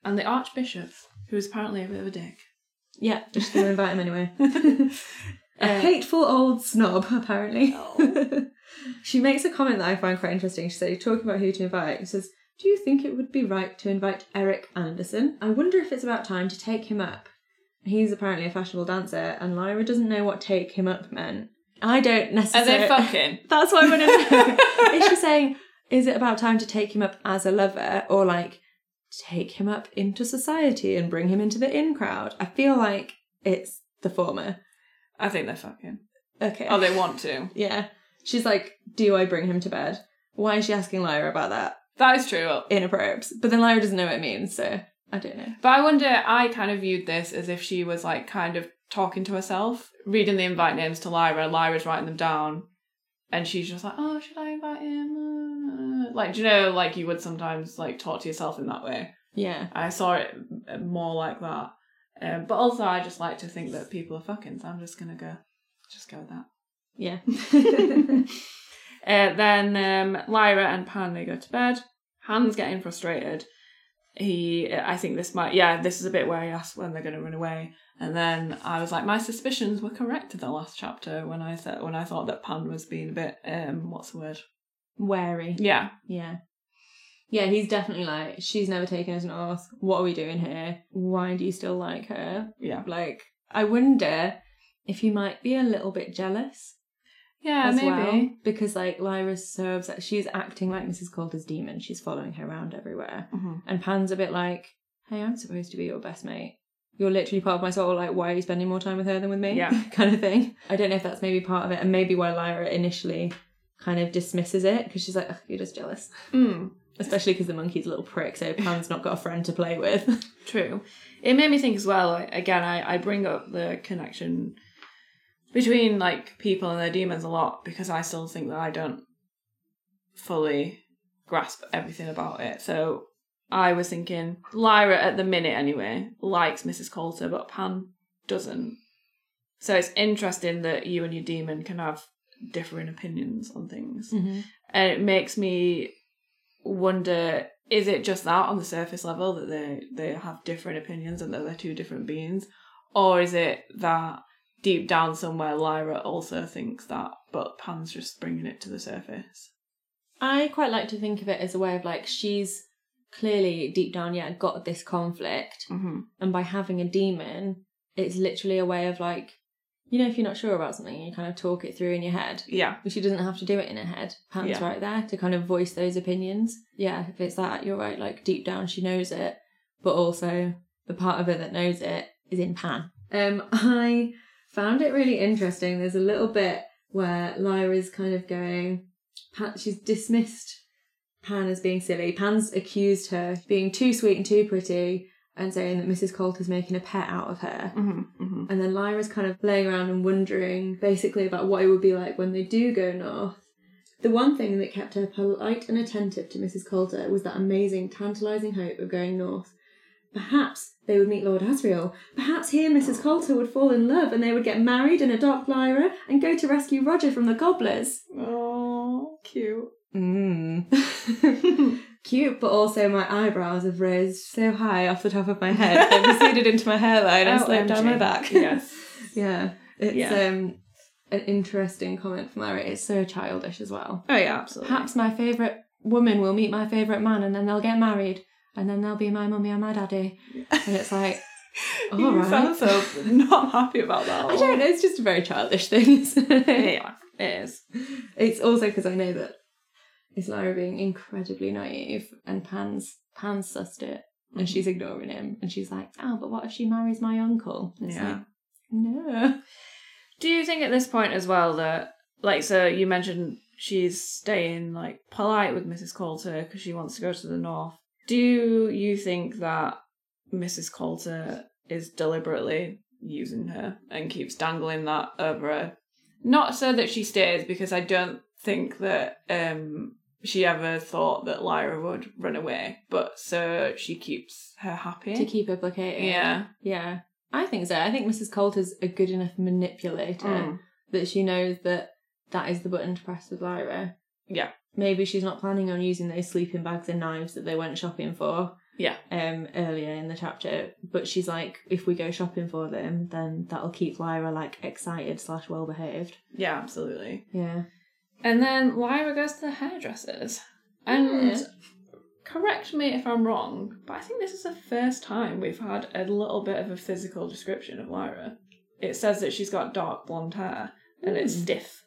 [SPEAKER 1] and the Archbishop, who is apparently a bit of a dick.
[SPEAKER 2] Yeah, just going to invite him anyway. [LAUGHS] A
[SPEAKER 1] Uh,
[SPEAKER 2] hateful old snob, apparently.
[SPEAKER 1] Oh. [LAUGHS]
[SPEAKER 2] she makes a comment that I find quite interesting. She said, talking about who to invite, she says, Do you think it would be right to invite Eric Anderson? I wonder if it's about time to take him up. He's apparently a fashionable dancer, and Lyra doesn't know what take him up meant. I don't necessarily.
[SPEAKER 1] Are they fucking? [LAUGHS]
[SPEAKER 2] That's what I want to [LAUGHS] know. is she saying, is it about time to take him up as a lover, or like take him up into society and bring him into the in crowd? I feel like it's the former.
[SPEAKER 1] I think they're fucking.
[SPEAKER 2] Okay.
[SPEAKER 1] Oh, they want to. [LAUGHS]
[SPEAKER 2] Yeah. She's like, do I bring him to bed? Why is she asking Lyra about that
[SPEAKER 1] That is true.
[SPEAKER 2] in a? But then Lyra doesn't know what it means, so I don't know.
[SPEAKER 1] But I wonder, I kind of viewed this as if she was like kind of talking to herself, reading the invite names to Lyra, Lyra's writing them down, and she's just like, oh, should I invite him? Uh, Like, do you know, like you would sometimes like talk to yourself in that way?
[SPEAKER 2] Yeah.
[SPEAKER 1] I saw it more like that. Um, but also, I just like to think that people are fucking, so I'm just gonna go, just go with that.
[SPEAKER 2] Yeah. [LAUGHS] [LAUGHS]
[SPEAKER 1] Uh, then um, Lyra and Pan they go to bed. Pan's getting frustrated. He, I think this might, yeah, this is a bit where he asks when they're going to run away, and then I was like, my suspicions were correct in the last chapter when I said when I thought that Pan was being a bit, um, what's the word?
[SPEAKER 2] Wary.
[SPEAKER 1] Yeah,
[SPEAKER 2] Yeah. Yeah, he's definitely like, she's never taken us an oath. What are we doing here? Why do you still like her?
[SPEAKER 1] yeah,
[SPEAKER 2] Like, I wonder if he might be a little bit jealous
[SPEAKER 1] yeah, maybe.
[SPEAKER 2] well. Because, like, Lyra serves. She's acting like Mrs. Coulter's demon. She's following her around everywhere.
[SPEAKER 1] Mhm.
[SPEAKER 2] And Pan's a bit like, hey, I'm supposed to be your best mate. You're literally part of my soul. Like, why are you spending more time with her than with me?
[SPEAKER 1] Yeah. [LAUGHS]
[SPEAKER 2] kind of thing. I don't know if that's maybe part of it, and maybe why Lyra initially kind of dismisses it because she's like, Ugh, you're just jealous.
[SPEAKER 1] Mm,
[SPEAKER 2] Especially because the monkey's a little prick, so Pan's not got a friend to play with. [LAUGHS]
[SPEAKER 1] true. It made me think as well. Like, again, I I bring up the connection between like people and their demons a lot because I still think that I don't fully grasp everything about it. So I was thinking Lyra at the minute anyway likes Mrs. Coulter, but Pan doesn't. So it's interesting that you and your demon can have differing opinions on things.
[SPEAKER 2] Mm-hmm.
[SPEAKER 1] And it makes me wonder is it just that on the surface level that they they have different opinions and that they're two different beings? Or is it that deep down somewhere Lyra also thinks that, but Pan's just bringing it to the surface?
[SPEAKER 2] I quite like to think of it as a way of like, she's clearly deep down, yeah, got this conflict.
[SPEAKER 1] Mm-hmm.
[SPEAKER 2] And by having a demon, it's literally a way of like you know, if you're not sure about something, you kind of talk it through in your head.
[SPEAKER 1] Yeah.
[SPEAKER 2] But she doesn't have to do it in her head. Pan's
[SPEAKER 1] Yeah.
[SPEAKER 2] right there to kind of voice those opinions. Yeah, if it's that, you're right. Like deep down, she knows it, but also the part of her that knows it is in Pan. Um, [LAUGHS] I found it really interesting. There's a little bit where Lyra's kind of going. Pan, she's dismissed Pan as being silly. Pan's accused her of being too sweet and too pretty, and saying that Mrs. Coulter's making a pet out of her.
[SPEAKER 1] hmm hmm
[SPEAKER 2] And then Lyra's kind of laying around and wondering basically about what it would be like when they do go north. The one thing that kept her polite and attentive to Mrs. Coulter was that amazing, tantalising hope of going north. Perhaps they would meet Lord Asriel. Perhaps he and Mrs. Coulter would fall in love and they would get married and adopt Lyra and go to rescue Roger from the gobblers.
[SPEAKER 1] Oh, cute.
[SPEAKER 2] Mmm. [LAUGHS] Cute, but also my eyebrows have raised so high off the top of my head. They've receded into my hairline and [LAUGHS] slipped down my back. [LAUGHS]
[SPEAKER 1] Yes.
[SPEAKER 2] Yeah, it's
[SPEAKER 1] Yeah.
[SPEAKER 2] um an interesting comment from Larry. It's so childish as well.
[SPEAKER 1] Oh yeah, absolutely.
[SPEAKER 2] Perhaps my favourite woman will meet my favourite man and then they'll get married and then they'll be my mummy and my daddy. And it's like, all [LAUGHS]
[SPEAKER 1] you
[SPEAKER 2] right.
[SPEAKER 1] sound so not happy about that. at
[SPEAKER 2] I don't know, it's just a very childish thing.
[SPEAKER 1] Yeah, it is.
[SPEAKER 2] It's also because I know that it's Lyra being incredibly naive and Pan's Pan's sussed it and she's mm-hmm. ignoring him and she's like, oh, but what if she marries my uncle? And It's
[SPEAKER 1] Yeah.
[SPEAKER 2] like, no.
[SPEAKER 1] Do you think at this point as well that, like, so you mentioned she's staying like polite with Mrs. Coulter because she wants to go to the north. Do you think that Mrs. Coulter is deliberately using her and keeps dangling that over her? Not so that she stays, because I don't think that um she ever thought that Lyra would run away, but so she keeps her happy.
[SPEAKER 2] To keep her placated.
[SPEAKER 1] yeah.
[SPEAKER 2] Yeah. I think so. I think Mrs. Coulter's a good enough manipulator
[SPEAKER 1] Mm.
[SPEAKER 2] that she knows that that is the button to press with Lyra.
[SPEAKER 1] Yeah.
[SPEAKER 2] Maybe she's not planning on using those sleeping bags and knives that they went shopping for
[SPEAKER 1] Yeah.
[SPEAKER 2] um earlier in the chapter. But she's like, if we go shopping for them, then that'll keep Lyra like excited slash well behaved.
[SPEAKER 1] Yeah, absolutely.
[SPEAKER 2] Yeah.
[SPEAKER 1] And then Lyra goes to the hairdressers. And
[SPEAKER 2] Yeah.
[SPEAKER 1] correct me if I'm wrong, but I think this is the first time we've had a little bit of a physical description of Lyra. It says that she's got dark blonde hair and it's
[SPEAKER 2] Hmm.
[SPEAKER 1] stiff.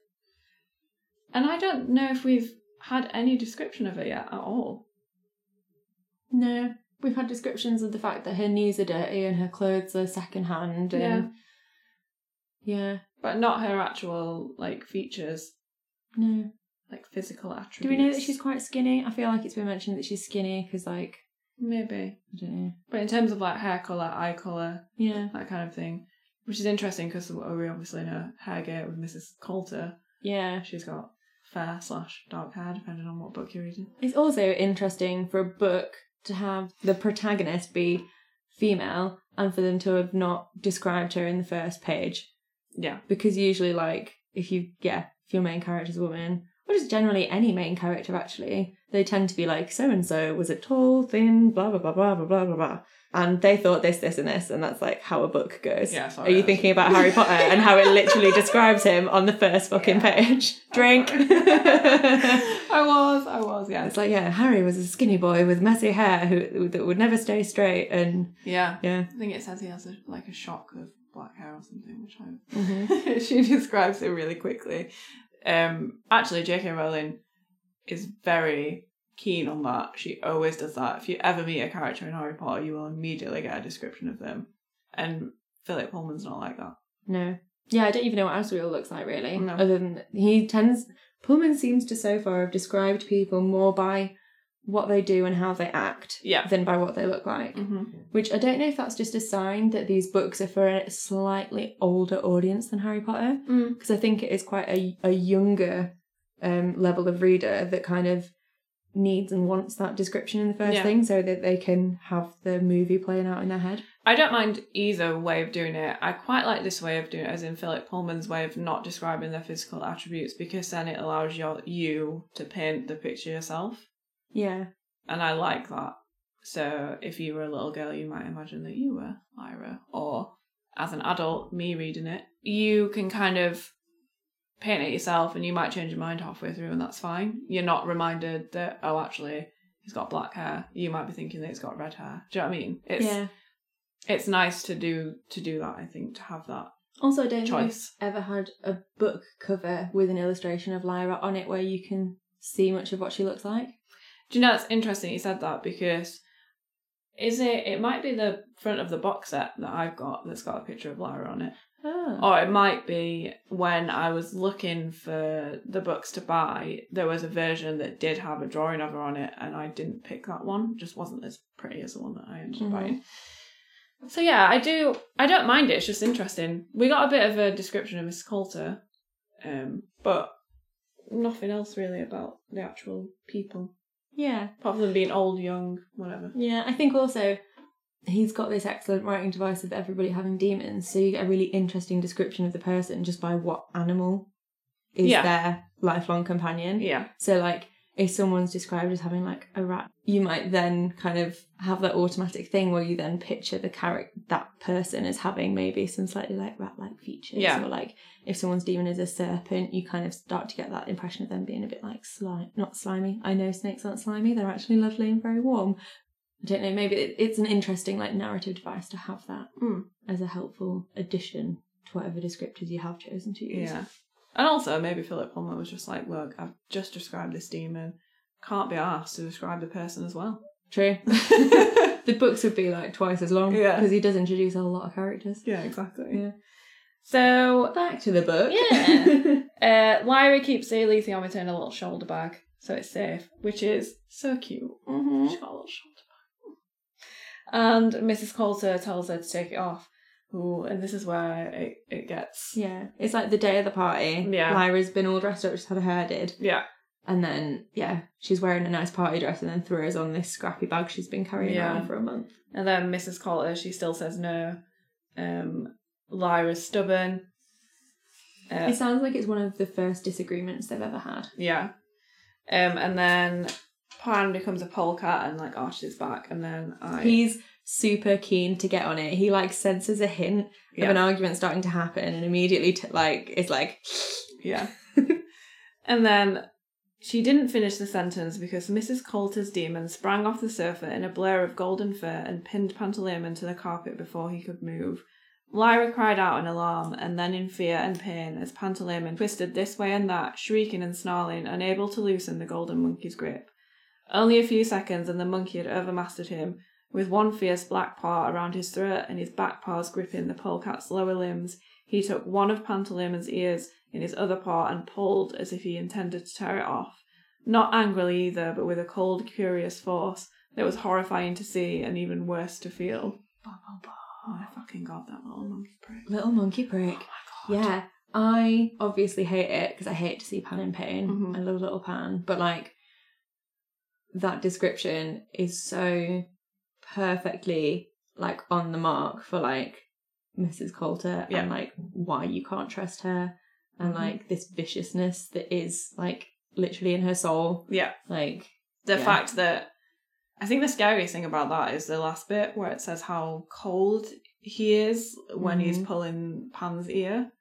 [SPEAKER 1] And I don't know if we've had any description of her yet at all.
[SPEAKER 2] No. We've had descriptions of the fact that her knees are dirty and her clothes are secondhand and yeah.
[SPEAKER 1] But not her actual like features,
[SPEAKER 2] No.
[SPEAKER 1] like physical attributes.
[SPEAKER 2] Do we know that she's quite skinny? I feel like it's been mentioned that she's skinny because, like,
[SPEAKER 1] maybe.
[SPEAKER 2] I don't know.
[SPEAKER 1] But in terms of like hair colour, eye colour,
[SPEAKER 2] Yeah.
[SPEAKER 1] that kind of thing. Which is interesting because we obviously know Hairgate with Mrs. Coulter.
[SPEAKER 2] Yeah.
[SPEAKER 1] She's got fair slash dark hair, depending on what book you're reading.
[SPEAKER 2] It's also interesting for a book to have the protagonist be female and for them to have not described her in the first page.
[SPEAKER 1] Yeah.
[SPEAKER 2] Because usually, like, if you, yeah, if your main character's a woman, or just generally any main character actually, they tend to be like, so and so was a tall, thin, blah, blah, blah, blah, blah, blah, blah, blah. And they thought this, this, and this, and that's like how a book goes.
[SPEAKER 1] Yeah, sorry,
[SPEAKER 2] Are
[SPEAKER 1] you
[SPEAKER 2] thinking about Harry Potter and how it literally [LAUGHS] describes him on the first fucking page? Drink. [LAUGHS]
[SPEAKER 1] I was, I was, yeah.
[SPEAKER 2] It's like, yeah, Harry was a skinny boy with messy hair who that would never stay straight, and
[SPEAKER 1] Yeah.
[SPEAKER 2] yeah,
[SPEAKER 1] I think it says he has a, like a shock of black hair or something, which I.
[SPEAKER 2] Mhm. [LAUGHS]
[SPEAKER 1] she describes it really quickly. Um, actually, J.K. Rowling is very keen on that. She always does that. If you ever meet a character in Harry Potter, you will immediately get a description of them. And Philip Pullman's not like that.
[SPEAKER 2] no, yeah, I don't even know what Asriel looks like really.
[SPEAKER 1] No.
[SPEAKER 2] Other than he tends, Pullman seems to so far have described people more by what they do and how they act
[SPEAKER 1] Yeah.
[SPEAKER 2] than by what they look like.
[SPEAKER 1] Mm-hmm.
[SPEAKER 2] Which I don't know if that's just a sign that these books are for a slightly older audience than Harry Potter.
[SPEAKER 1] Mm.
[SPEAKER 2] because I think it is quite a, a younger um, level of reader that kind of needs and wants that description in the first
[SPEAKER 1] Yeah.
[SPEAKER 2] thing so that they can have the movie playing out in their head.
[SPEAKER 1] I don't mind either way of doing it. I quite like this way of doing it, as in Philip Pullman's way of not describing their physical attributes, because then it allows your, you to paint the picture yourself.
[SPEAKER 2] Yeah.
[SPEAKER 1] And I like that. So if you were a little girl, you might imagine that you were Lyra. Or as an adult, me reading it, you can kind of paint it yourself and you might change your mind halfway through and that's fine. You're not reminded that, oh, actually, he's got black hair. You might be thinking that he's got red hair. Do you know what I mean? It's
[SPEAKER 2] yeah.
[SPEAKER 1] it's nice to do to do that, I think, to have that
[SPEAKER 2] Also, I don't
[SPEAKER 1] choice.
[SPEAKER 2] think I've ever had a book cover with an illustration of Lyra on it where you can see much of what she looks like.
[SPEAKER 1] Do you know it's interesting you said that because is it it might be the front of the box set that I've got that's got a picture of Lara on it.
[SPEAKER 2] Oh.
[SPEAKER 1] Or it might be when I was looking for the books to buy, there was a version that did have a drawing of her on it, and I didn't pick that one. It just wasn't as pretty as the one that I ended up
[SPEAKER 2] Mhm.
[SPEAKER 1] buying. So yeah, I do. I don't mind it. It's just interesting. We got a bit of a description of Miss Coulter, um, but nothing else really about the actual people,
[SPEAKER 2] Yeah.
[SPEAKER 1] apart from being old, young, whatever.
[SPEAKER 2] Yeah, I think also he's got this excellent writing device of everybody having demons, so you get a really interesting description of the person just by what animal is
[SPEAKER 1] Yeah.
[SPEAKER 2] their lifelong companion.
[SPEAKER 1] Yeah,
[SPEAKER 2] So like if someone's described as having like a rat, you might then kind of have that automatic thing where you then picture the character that person as having maybe some slightly like rat like features.
[SPEAKER 1] Yeah.
[SPEAKER 2] Or like if someone's demon is a serpent, you kind of start to get that impression of them being a bit like slime not slimy. I know snakes aren't slimy, they're actually lovely and very warm. I don't know, maybe it- it's an interesting like narrative device to have that
[SPEAKER 1] Mm.
[SPEAKER 2] as a helpful addition to whatever descriptors you have chosen to use.
[SPEAKER 1] yeah. And also, maybe Philip Pullman was just like, "Look, I've just described this demon. Can't be asked to describe the person as well."
[SPEAKER 2] True. [LAUGHS] the books would be like twice as long
[SPEAKER 1] Yeah.
[SPEAKER 2] because he does introduce a lot of characters.
[SPEAKER 1] Yeah, exactly.
[SPEAKER 2] Yeah.
[SPEAKER 1] So
[SPEAKER 2] Back to the book.
[SPEAKER 1] Yeah. [LAUGHS] uh, Lyra keeps the alethiometer in a little shoulder bag, so it's safe, which is so cute.
[SPEAKER 2] Mhm.
[SPEAKER 1] She's got a little shoulder bag. And Mrs. Coulter tells her to take it off. Ooh, and this is where it, it gets.
[SPEAKER 2] Yeah, it's like the day of the party.
[SPEAKER 1] Yeah.
[SPEAKER 2] Lyra's been all dressed up, she's had her hair did.
[SPEAKER 1] Yeah.
[SPEAKER 2] And then, yeah, she's wearing a nice party dress and then throws on this scrappy bag she's been carrying
[SPEAKER 1] Yeah.
[SPEAKER 2] around for a month.
[SPEAKER 1] And then Mrs. Coulter, she still says no. Um, Lyra's stubborn. Uh,
[SPEAKER 2] It sounds like it's one of the first disagreements they've ever had.
[SPEAKER 1] Yeah. Um, and then Pan becomes a polecat and like arches back, and then I
[SPEAKER 2] He's super keen to get on it. He like senses a hint
[SPEAKER 1] yeah
[SPEAKER 2] of an argument starting to happen and immediately t- like is like [LAUGHS]
[SPEAKER 1] yeah. [LAUGHS] and then she didn't finish the sentence because Mrs. Coulter's demon sprang off the sofa in a blur of golden fur and pinned Pantaleon to the carpet before he could move. Lyra cried out in alarm and then in fear and pain as Pantaleon twisted this way and that, shrieking and snarling, unable to loosen the golden monkey's grip. Only a few seconds and the monkey had overmastered him, with one fierce black paw around his throat and his back paws gripping the polecat's lower limbs. He took one of Pantaleon's ears in his other paw and pulled as if he intended to tear it off. Not angrily either, but with a cold, curious force that was horrifying to see and even worse to feel. Oh my fucking god, that little monkey prick.
[SPEAKER 2] little monkey prick.
[SPEAKER 1] Oh my god.
[SPEAKER 2] Yeah, I obviously hate it because I hate to see Pan in pain.
[SPEAKER 1] Mhm.
[SPEAKER 2] I love little Pan, but like that description is so perfectly like on the mark for like Mrs. Coulter
[SPEAKER 1] Yeah.
[SPEAKER 2] and like why you can't trust her and
[SPEAKER 1] Mhm.
[SPEAKER 2] like this viciousness that is like literally in her soul.
[SPEAKER 1] Yeah.
[SPEAKER 2] Like
[SPEAKER 1] The
[SPEAKER 2] Yeah.
[SPEAKER 1] fact that I think the scariest thing about that is the last bit where it says how cold he is when he's
[SPEAKER 2] Mhm.
[SPEAKER 1] pulling Pan's ear.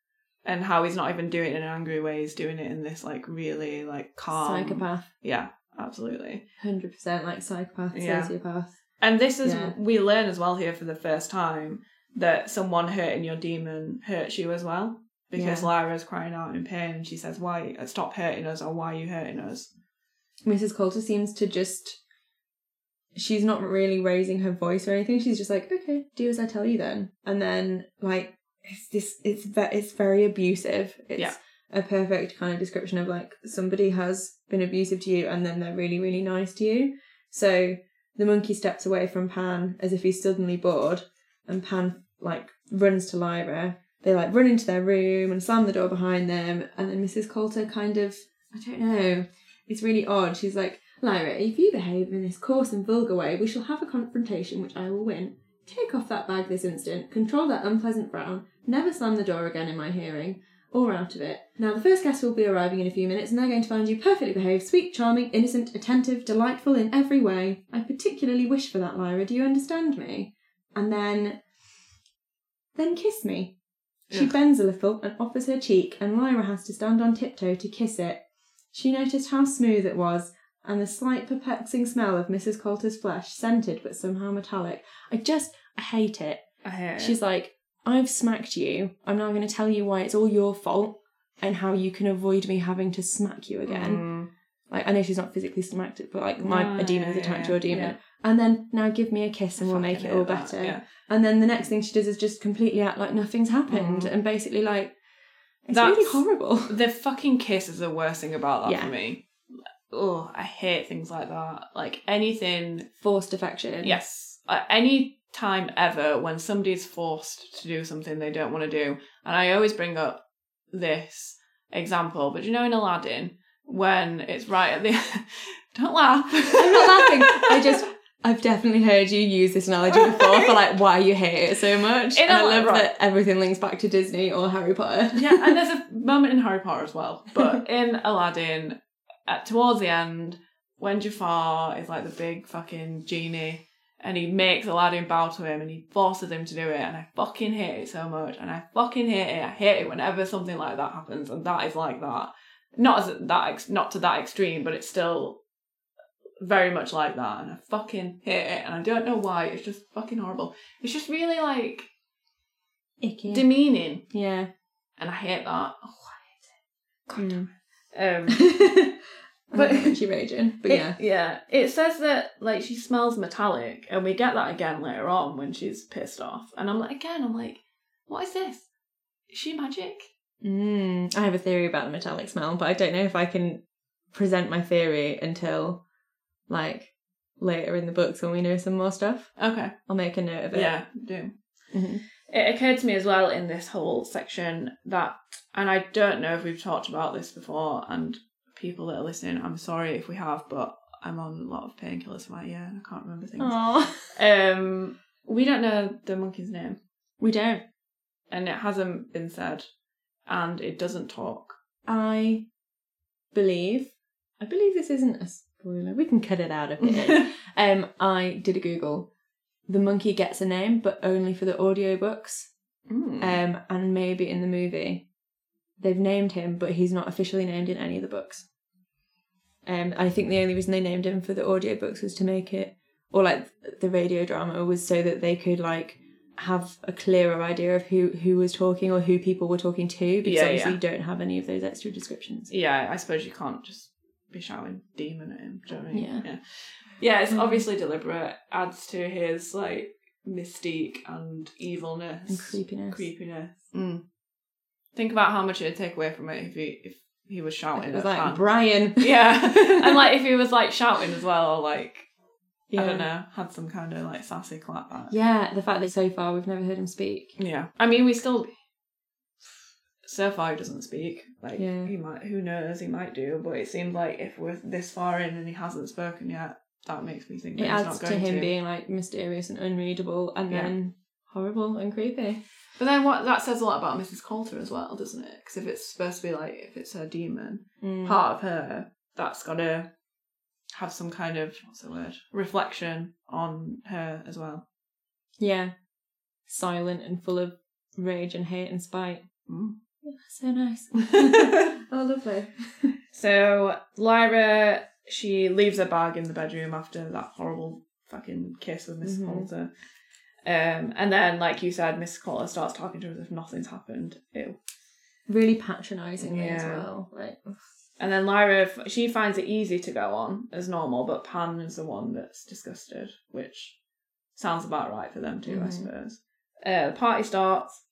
[SPEAKER 1] And how he's not even doing it in an angry way, he's doing it in this like really like calm
[SPEAKER 2] psychopath.
[SPEAKER 1] Yeah, absolutely.
[SPEAKER 2] Hundred percent like psychopath,
[SPEAKER 1] Yeah.
[SPEAKER 2] sociopath.
[SPEAKER 1] And this is
[SPEAKER 2] Yeah.
[SPEAKER 1] we learn as well here for the first time that someone hurting your demon hurts you as well. Because
[SPEAKER 2] Yeah.
[SPEAKER 1] Lyra's crying out in pain and she says, Why uh, stop hurting us or why are you hurting us?
[SPEAKER 2] Mrs. Coulter seems to just she's not really raising her voice or anything. She's just like, okay, do as I tell you then. And then like it's this it's ve- it's very abusive. It's
[SPEAKER 1] Yeah.
[SPEAKER 2] a perfect kind of description of like somebody has been abusive to you and then they're really, really nice to you. So the monkey steps away from Pan as if he's suddenly bored and Pan like runs to Lyra. They like run into their room and slam the door behind them and then Mrs. Coulter kind of I don't know. It's really odd. She's like, Lyra, if you behave in this coarse and vulgar way, we shall have a confrontation which I will win. Take off that bag this instant, control that unpleasant frown, never slam the door again in my hearing, or out of it. Now, the first guest will be arriving in a few minutes, and they're going to find you perfectly behaved, sweet, charming, innocent, attentive, delightful in every way. I particularly wish for that, Lyra. Do you understand me? And then. Then kiss me. She
[SPEAKER 1] Ugh.
[SPEAKER 2] bends a little and offers her cheek, and Lyra has to stand on tiptoe to kiss it. She noticed how smooth it was, and the slight perplexing smell of Mrs. Coulter's flesh, scented but somehow metallic. I just, I hate it.
[SPEAKER 1] I hate
[SPEAKER 2] She's like, I've smacked you. I'm now going to tell you why it's all your fault and how you can avoid me having to smack you again.
[SPEAKER 1] Mm.
[SPEAKER 2] Like I know she's not physically smacked it, but like my
[SPEAKER 1] No,
[SPEAKER 2] a demon is
[SPEAKER 1] yeah,
[SPEAKER 2] attacked
[SPEAKER 1] yeah,
[SPEAKER 2] your demon.
[SPEAKER 1] yeah.
[SPEAKER 2] And then now give me a kiss and we'll make it all
[SPEAKER 1] that,
[SPEAKER 2] better. And then the next thing she does is just completely act like nothing's happened
[SPEAKER 1] Mm.
[SPEAKER 2] and basically like it's
[SPEAKER 1] That's-
[SPEAKER 2] really horrible. [LAUGHS]
[SPEAKER 1] The fucking kiss is the worst thing about that for me. Oh, I hate things like that. Like anything
[SPEAKER 2] Forced affection.
[SPEAKER 1] Yes. At any time ever when somebody's forced to do something they don't want to do, and I always bring up this example, but you know, in Aladdin, when it's right at the [LAUGHS] don't laugh.
[SPEAKER 2] I'm not laughing. I just I've definitely heard you use this analogy before for like why you hate it so much.
[SPEAKER 1] In
[SPEAKER 2] and I love
[SPEAKER 1] right.
[SPEAKER 2] that everything links back to Disney or Harry Potter.
[SPEAKER 1] yeah, and there's a [LAUGHS] moment in Harry Potter as well, but [LAUGHS] in Aladdin, at, towards the end, when Jafar is like the big fucking genie. And he makes Aladdin bow to him and he forces him to do it. And I fucking hate it so much. And I fucking hate it. I hate it whenever something like that happens. And that is like that. Not as that, ex- not to that extreme, but it's still very much like that. And I fucking hate it. And I don't know why. It's just fucking horrible. It's just really like
[SPEAKER 2] Icky.
[SPEAKER 1] demeaning.
[SPEAKER 2] yeah.
[SPEAKER 1] And I hate that. Oh,
[SPEAKER 2] Mm.
[SPEAKER 1] um, [LAUGHS]
[SPEAKER 2] but she raging. But
[SPEAKER 1] It-
[SPEAKER 2] yeah.
[SPEAKER 1] yeah. It says that like she smells metallic, and we get that again later on when she's pissed off. And I'm like, again, I'm like, what is this? Is she magic?
[SPEAKER 2] Mm. I have a theory about the metallic smell, but I don't know if I can present my theory until like later in the books when we know some more stuff.
[SPEAKER 1] Okay.
[SPEAKER 2] I'll make a note of it.
[SPEAKER 1] Yeah, do.
[SPEAKER 2] Mhm.
[SPEAKER 1] It occurred to me as well in this whole section that, and I don't know if we've talked about this before, and people that are listening, I'm sorry if we have, but I'm on a lot of painkillers for my ear and I can't remember things.
[SPEAKER 2] Aw.
[SPEAKER 1] Um, we don't know the monkey's name,
[SPEAKER 2] We don't.
[SPEAKER 1] and it hasn't been said, and it doesn't talk.
[SPEAKER 2] I believe. I believe this isn't a spoiler. We can cut it out if it is. [LAUGHS] um, I did a Google. The monkey gets a name, but only for the audiobooks.
[SPEAKER 1] Mm.
[SPEAKER 2] Um, and maybe in the movie, they've named him, but he's not officially named in any of the books. Um, I think the only reason they named him for the audiobooks was to make it, or like the radio drama, was so that they could like have a clearer idea of who who was talking or who people were talking to, because
[SPEAKER 1] Yeah,
[SPEAKER 2] obviously
[SPEAKER 1] yeah.
[SPEAKER 2] you don't have any of those extra descriptions.
[SPEAKER 1] yeah, I suppose you can't just be shouting demon at him. Do you know what I mean?
[SPEAKER 2] Yeah.
[SPEAKER 1] yeah. Yeah, it's
[SPEAKER 2] Mm.
[SPEAKER 1] obviously deliberate. Adds to his like mystique and evilness
[SPEAKER 2] And creepiness.
[SPEAKER 1] creepiness. Mm. Think about how much it'd take away from it if he if he was shouting.
[SPEAKER 2] It was like. Brian. [LAUGHS]
[SPEAKER 1] yeah, [LAUGHS] and like if he was like shouting as well, or like
[SPEAKER 2] yeah.
[SPEAKER 1] I don't know, had some kind of like sassy clap back.
[SPEAKER 2] Yeah, the fact that so far we've never heard him speak.
[SPEAKER 1] Yeah. I mean, we still. So far, he doesn't speak. Like,
[SPEAKER 2] Yeah.
[SPEAKER 1] he might, who knows, he might do, but it seems like if we're this far in and he hasn't spoken yet, that makes me think that
[SPEAKER 2] It
[SPEAKER 1] he's
[SPEAKER 2] adds
[SPEAKER 1] not
[SPEAKER 2] to him
[SPEAKER 1] to.
[SPEAKER 2] being like mysterious and unreadable, and
[SPEAKER 1] Yeah.
[SPEAKER 2] then horrible and creepy.
[SPEAKER 1] But then what that says a lot about Mrs. Coulter as well, doesn't it? Because if it's supposed to be like, if it's her demon,
[SPEAKER 2] Mm.
[SPEAKER 1] part of her, that's got to have some kind of, what's the word, reflection on her as well.
[SPEAKER 2] Yeah, silent and full of rage and hate and spite.
[SPEAKER 1] Mm.
[SPEAKER 2] So nice. [LAUGHS] [LAUGHS] oh, lovely.
[SPEAKER 1] So Lyra, she leaves her bag in the bedroom after that horrible fucking kiss with Miss
[SPEAKER 2] Mhm.
[SPEAKER 1] Coulter. Um, and then, like you said, Miss Coulter starts talking to her as if nothing's happened. Ew.
[SPEAKER 2] Really patronisingly as well. Like.
[SPEAKER 1] And then Lyra, she finds it easy to go on as normal, but Pan is the one that's disgusted, which sounds about right for them too, I
[SPEAKER 2] Mhm.
[SPEAKER 1] suppose. Uh, the party starts.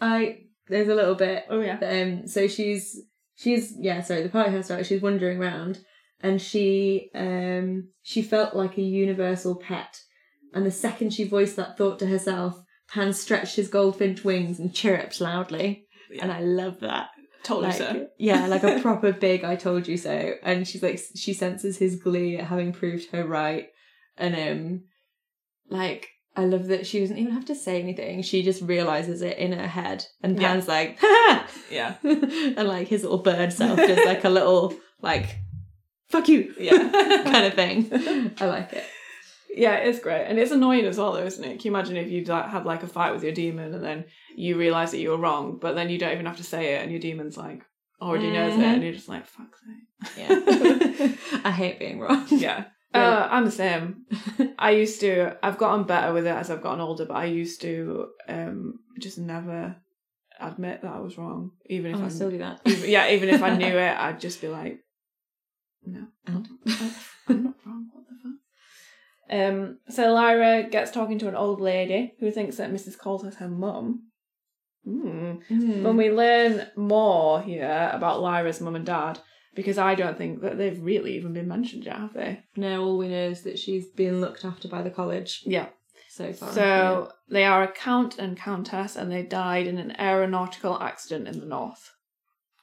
[SPEAKER 2] I there's a little bit.
[SPEAKER 1] Oh yeah.
[SPEAKER 2] Um, so she's she's yeah. Sorry, the party has started. She's wandering around, and she um she felt like a universal pet. And the second she voiced that thought to herself, Pan stretched his goldfinch wings and chirruped loudly. And I love that.
[SPEAKER 1] Told you so.
[SPEAKER 2] yeah like a [LAUGHS] proper big i told you so and she's like she senses his glee at having proved her right and um like i love that she doesn't even have to say anything she just realizes it in her head and
[SPEAKER 1] Yeah.
[SPEAKER 2] pan's like ha [LAUGHS]
[SPEAKER 1] Yeah. [LAUGHS]
[SPEAKER 2] and like his little bird self does like a little like fuck you
[SPEAKER 1] Yeah.
[SPEAKER 2] kind of thing i like it
[SPEAKER 1] Yeah, it's great. And it's annoying as well, though, isn't it? Can you imagine if you like, had like a fight with your demon and then you realise that you were wrong, but then you don't even have to say it and your demon's like already knows it and you're just like, fuck sake.
[SPEAKER 2] yeah [LAUGHS] i hate being wrong [LAUGHS]
[SPEAKER 1] Yeah. [LAUGHS] Uh, I'm the same. I used to. I've gotten better with it as I've gotten older, but I used to um just never admit that I was wrong, even if
[SPEAKER 2] Oh,
[SPEAKER 1] I
[SPEAKER 2] still do that.
[SPEAKER 1] even, yeah, even if I knew it, I'd just be like, no,
[SPEAKER 2] And?
[SPEAKER 1] I'm not wrong. What the fuck? Um, so Lyra gets talking to an old lady who thinks that Mrs. Coulter's her mum. Hmm.
[SPEAKER 2] Mm.
[SPEAKER 1] When we learn more here about Lyra's mum and dad, because I don't think that they've really even been mentioned yet, have they?
[SPEAKER 2] No, all we know is that she's being looked after by the college
[SPEAKER 1] Yeah.
[SPEAKER 2] so far.
[SPEAKER 1] So they are a count and countess, and they died in an aeronautical accident in the north.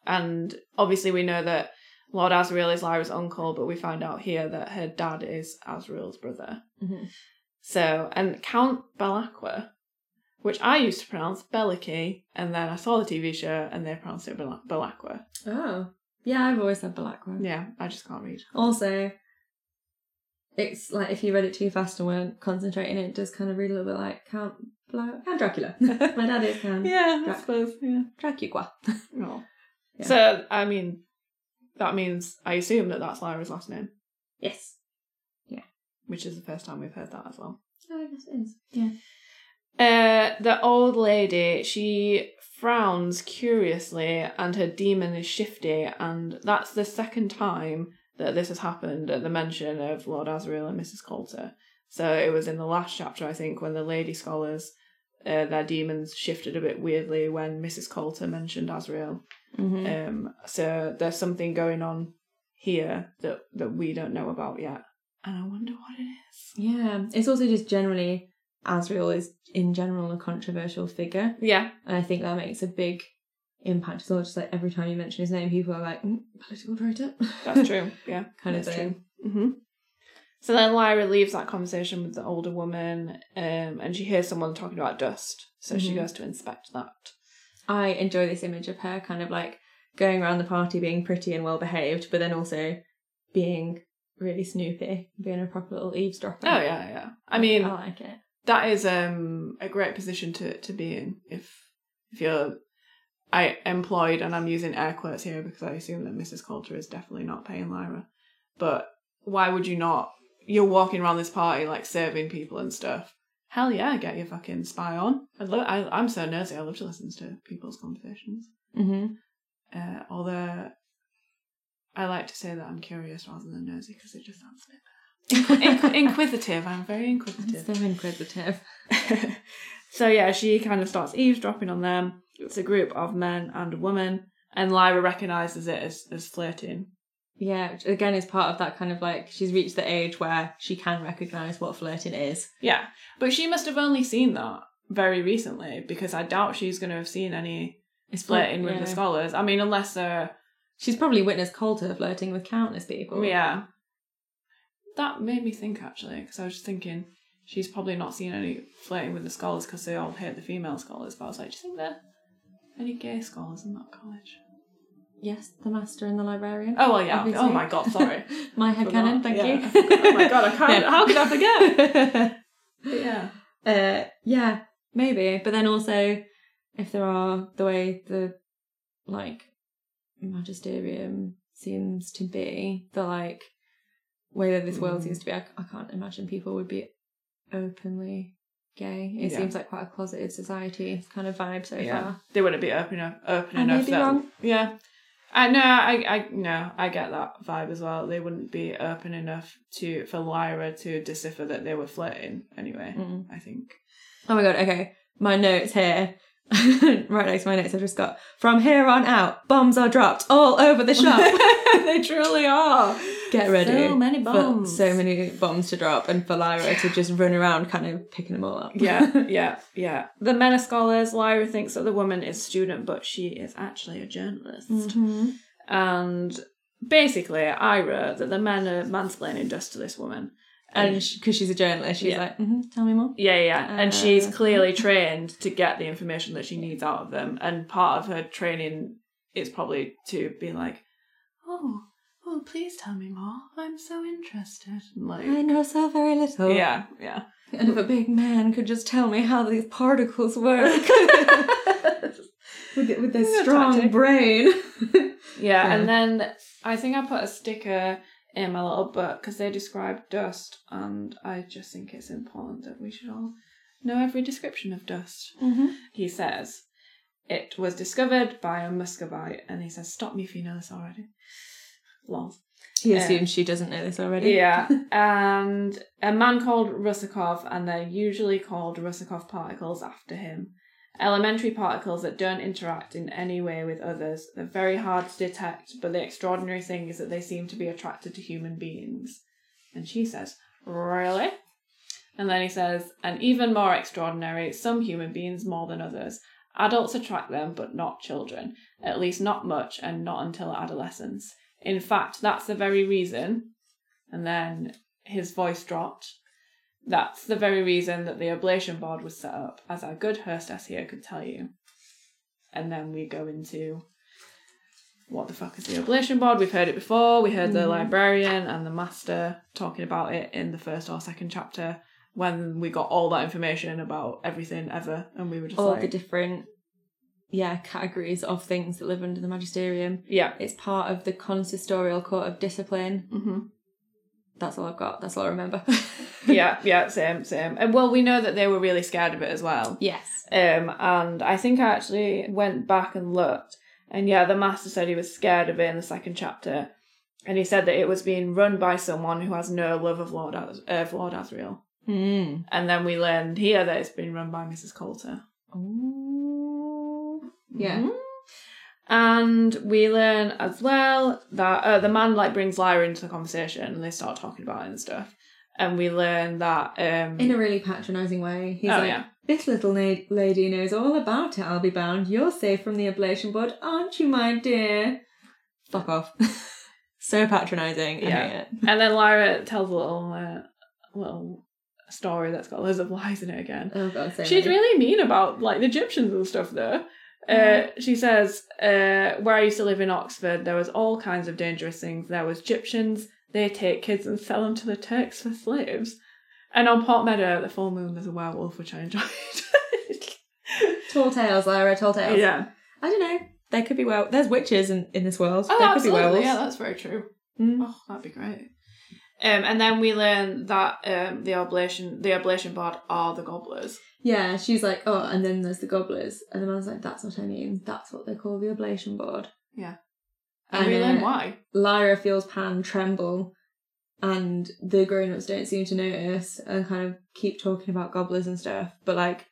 [SPEAKER 1] And obviously, we know that Lord Asriel is Lyra's uncle, but we find out here that her dad is Asriel's brother.
[SPEAKER 2] Mhm.
[SPEAKER 1] So, and Count Belacqua, which I used to pronounce Bellicky, and then I saw the TV show and they pronounced it Bal- Belacqua.
[SPEAKER 2] Oh. Yeah, I've always said Belacqua.
[SPEAKER 1] Yeah, I just can't read.
[SPEAKER 2] Also, it's like if you read it too fast and weren't concentrating, it does kind of read a little bit like Count, Bla- Count Dracula. [LAUGHS] My dad is Count [LAUGHS]
[SPEAKER 1] Yeah, I suppose. Yeah.
[SPEAKER 2] Dracula.
[SPEAKER 1] No. [LAUGHS]
[SPEAKER 2] Yeah.
[SPEAKER 1] So, I mean, that means I assume that that's Lyra's last name,
[SPEAKER 2] Yes. Yeah.
[SPEAKER 1] Which is the first time we've heard that as well.
[SPEAKER 2] Oh, I guess it is. Yeah.
[SPEAKER 1] Uh, the old lady, she frowns curiously and her demon is shifty, and that's the second time that this has happened at the mention of Lord Asriel and Mrs. Coulter. So it was in the last chapter, I think, when the lady scholars, uh, their demons shifted a bit weirdly when Mrs. Coulter mentioned Asriel.
[SPEAKER 2] Mm-hmm.
[SPEAKER 1] Um, so there's something going on here that, that we don't know about yet. And I wonder what it is.
[SPEAKER 2] yeah. It's also just generally, Asriel is in general a controversial figure.
[SPEAKER 1] Yeah,
[SPEAKER 2] And I think that makes a big impact as well. Just like every time you mention his name, people are like, mm, political traitor.
[SPEAKER 1] that's true. [LAUGHS] Yeah,
[SPEAKER 2] kind of thing.
[SPEAKER 1] true. hmm So then Lyra leaves that conversation with the older woman, um, and she hears someone talking about dust. So she
[SPEAKER 2] Mhm.
[SPEAKER 1] goes to inspect that.
[SPEAKER 2] I enjoy this image of her kind of like going around the party being pretty and well behaved, but then also being really snoopy, being a proper little eavesdropper.
[SPEAKER 1] Oh yeah, yeah. I mean,
[SPEAKER 2] I like it.
[SPEAKER 1] that is um a great position to to be in if if you're I employed and I'm using air quotes here because I assume that Mrs. Coulter is definitely not paying Lyra. But why would you not? You're walking around this party like serving people and stuff. Hell yeah, get your fucking spy on. I love. I, I'm so nosy. I love to listen to people's conversations.
[SPEAKER 2] Mm-hmm.
[SPEAKER 1] Uh, although I like to say that I'm curious rather than nosy because it just sounds a bit Inqu- [LAUGHS] inquisitive. I'm very inquisitive.
[SPEAKER 2] So inquisitive. [LAUGHS]
[SPEAKER 1] so yeah, she kind of starts eavesdropping on them. It's a group of men and a woman, and Lyra recognizes it as, as flirting.
[SPEAKER 2] Yeah, which again is part of that kind of like she's reached the age where she can recognise what flirting is.
[SPEAKER 1] Yeah, but she must have only seen that very recently because I doubt she's going to have seen any
[SPEAKER 2] It's
[SPEAKER 1] flirting with
[SPEAKER 2] yeah.
[SPEAKER 1] the scholars. I mean, unless they're
[SPEAKER 2] She's probably witnessed Coulter flirting with countless people.
[SPEAKER 1] yeah. That made me think actually because I was just thinking she's probably not seen any flirting with the scholars because they all hate the female scholars. But I was like, do you think there are any gay scholars in that college?
[SPEAKER 2] Yes, the master and the librarian.
[SPEAKER 1] Oh well, yeah.
[SPEAKER 2] Obviously.
[SPEAKER 1] Oh my god, sorry. [LAUGHS]
[SPEAKER 2] My head canon, thank
[SPEAKER 1] Yeah,
[SPEAKER 2] you. [LAUGHS]
[SPEAKER 1] Oh my God, I can't- how could I
[SPEAKER 2] forget? [LAUGHS]
[SPEAKER 1] Yeah.
[SPEAKER 2] uh, yeah, maybe. But then also, if there are the way the like magisterium seems to be, the like way that this world
[SPEAKER 1] Mm.
[SPEAKER 2] seems to be, I, I can't imagine people would be openly gay. It
[SPEAKER 1] Yeah.
[SPEAKER 2] seems like quite a closeted society kind of vibe so
[SPEAKER 1] yeah.
[SPEAKER 2] far.
[SPEAKER 1] They wouldn't be open enough. Open
[SPEAKER 2] I
[SPEAKER 1] enough. that-
[SPEAKER 2] wrong.
[SPEAKER 1] Yeah. I know, I, I no, I get that vibe as well. They wouldn't be open enough to for Lyra to decipher that they were flirting. Anyway,
[SPEAKER 2] Mm.
[SPEAKER 1] I think.
[SPEAKER 2] Oh my god, okay. My notes here. [LAUGHS] right next to my notes, I've just got from here on out, bombs are dropped all over the shop. [LAUGHS] [LAUGHS]
[SPEAKER 1] they truly are.
[SPEAKER 2] Get ready.
[SPEAKER 1] So many bombs.
[SPEAKER 2] so many bombs to drop, and for Lyra to just run around kind of picking them all up.
[SPEAKER 1] yeah, [LAUGHS] yeah, yeah. The men are scholars. Lyra thinks that the woman is student, but she is actually a journalist.
[SPEAKER 2] Mhm.
[SPEAKER 1] And basically, I wrote that the men are mansplaining dust to this woman.
[SPEAKER 2] And because she's a journalist, she's
[SPEAKER 1] Yeah.
[SPEAKER 2] like, hmm tell me more.
[SPEAKER 1] Yeah, yeah. And she's
[SPEAKER 2] Uh,
[SPEAKER 1] clearly [LAUGHS] trained to get the information that she needs out of them. And part of her training is probably to be like, oh, oh, please tell me more. I'm so interested. And
[SPEAKER 2] I know so very little.
[SPEAKER 1] yeah, yeah.
[SPEAKER 2] And if a big man could just tell me how these particles work [LAUGHS] [LAUGHS] with, with this
[SPEAKER 1] Good
[SPEAKER 2] strong
[SPEAKER 1] tactic.
[SPEAKER 2] brain. [LAUGHS]
[SPEAKER 1] Yeah,
[SPEAKER 2] Yeah.
[SPEAKER 1] and then I think I put a sticker in my little book because they describe dust, and I just think it's important that we should all know every description of dust.
[SPEAKER 2] Mm-hmm.
[SPEAKER 1] He says it was discovered by a Muscovite, and he says, "Stop me if you know this already." Lol.
[SPEAKER 2] He assumes um, she doesn't know this already.
[SPEAKER 1] Yeah, [LAUGHS] and a man called Rusakov, and they're usually called Rusakov particles after him. Elementary particles that don't interact in any way with others. They're very hard to detect, but the extraordinary thing is that they seem to be attracted to human beings. And she says, Really? And then he says, and even more extraordinary, some human beings more than others. Adults attract them, but not children. At least not much, and not until adolescence. In fact, that's the very reason. And then his voice dropped. That's the very reason that the oblation board was set up, as our good hostess here could tell you. And then we go into what the fuck is the oblation board? We've heard it before. We heard the
[SPEAKER 2] Mhm.
[SPEAKER 1] librarian and the master talking about it in the first or second chapter when we got all that information about everything ever, and we were just
[SPEAKER 2] All
[SPEAKER 1] like,
[SPEAKER 2] the different, yeah, categories of things that live under the magisterium.
[SPEAKER 1] yeah,
[SPEAKER 2] It's part of the consistorial court of discipline.
[SPEAKER 1] hmm
[SPEAKER 2] That's all I've got. That's all I remember. [LAUGHS]
[SPEAKER 1] yeah, [LAUGHS] yeah, same, same. And well, we know that they were really scared of it as well.
[SPEAKER 2] Yes.
[SPEAKER 1] Um, and I think I actually went back and looked, and yeah, the master said he was scared of it in the second chapter, and he said that it was being run by someone who has no love of Lord Az- of Lord Asriel.
[SPEAKER 2] Mm.
[SPEAKER 1] And then we learned here that it's been run by Mrs. Coulter.
[SPEAKER 2] Ooh. Yeah.
[SPEAKER 1] Mhm. And we learn as well that uh, the man like brings Lyra into the conversation, and they start talking about it and stuff. And we learn that um,
[SPEAKER 2] In a really patronising way. He's
[SPEAKER 1] Oh,
[SPEAKER 2] like,
[SPEAKER 1] yeah.
[SPEAKER 2] This little na- lady knows all about it, I'll be bound. You're safe from the oblation board, aren't you, my dear? Fuck off. [LAUGHS] so patronising.
[SPEAKER 1] Yeah. and then Lyra tells a little uh, little story that's got loads of lies in it again.
[SPEAKER 2] Oh god, so
[SPEAKER 1] She's
[SPEAKER 2] many.
[SPEAKER 1] really mean about like the Egyptians and stuff though. Uh, she says, uh, where I used to live in Oxford, there was all kinds of dangerous things. There was Egyptians, they take kids and sell them to the Turks for slaves. And on Port Meadow, at the full moon, there's a werewolf, which I enjoyed. [LAUGHS]
[SPEAKER 2] Tall tales, Lyra, tall tales.
[SPEAKER 1] yeah.
[SPEAKER 2] I don't know. There could be well. There's witches in, in this world.
[SPEAKER 1] Oh,
[SPEAKER 2] there could be werewolves.
[SPEAKER 1] Yeah, that's very true.
[SPEAKER 2] Mm.
[SPEAKER 1] Oh, that'd be great. Um, and then we learn that um, the oblation, the oblation board are the gobblers.
[SPEAKER 2] Yeah, she's like, oh, and then there's the gobblers, and the man's like, that's what I mean. That's what they call the oblation board.
[SPEAKER 1] And,
[SPEAKER 2] And,
[SPEAKER 1] we learn why.
[SPEAKER 2] Lyra feels Pan tremble, and the grown-ups don't seem to notice and kind of keep talking about gobblers and stuff. But like,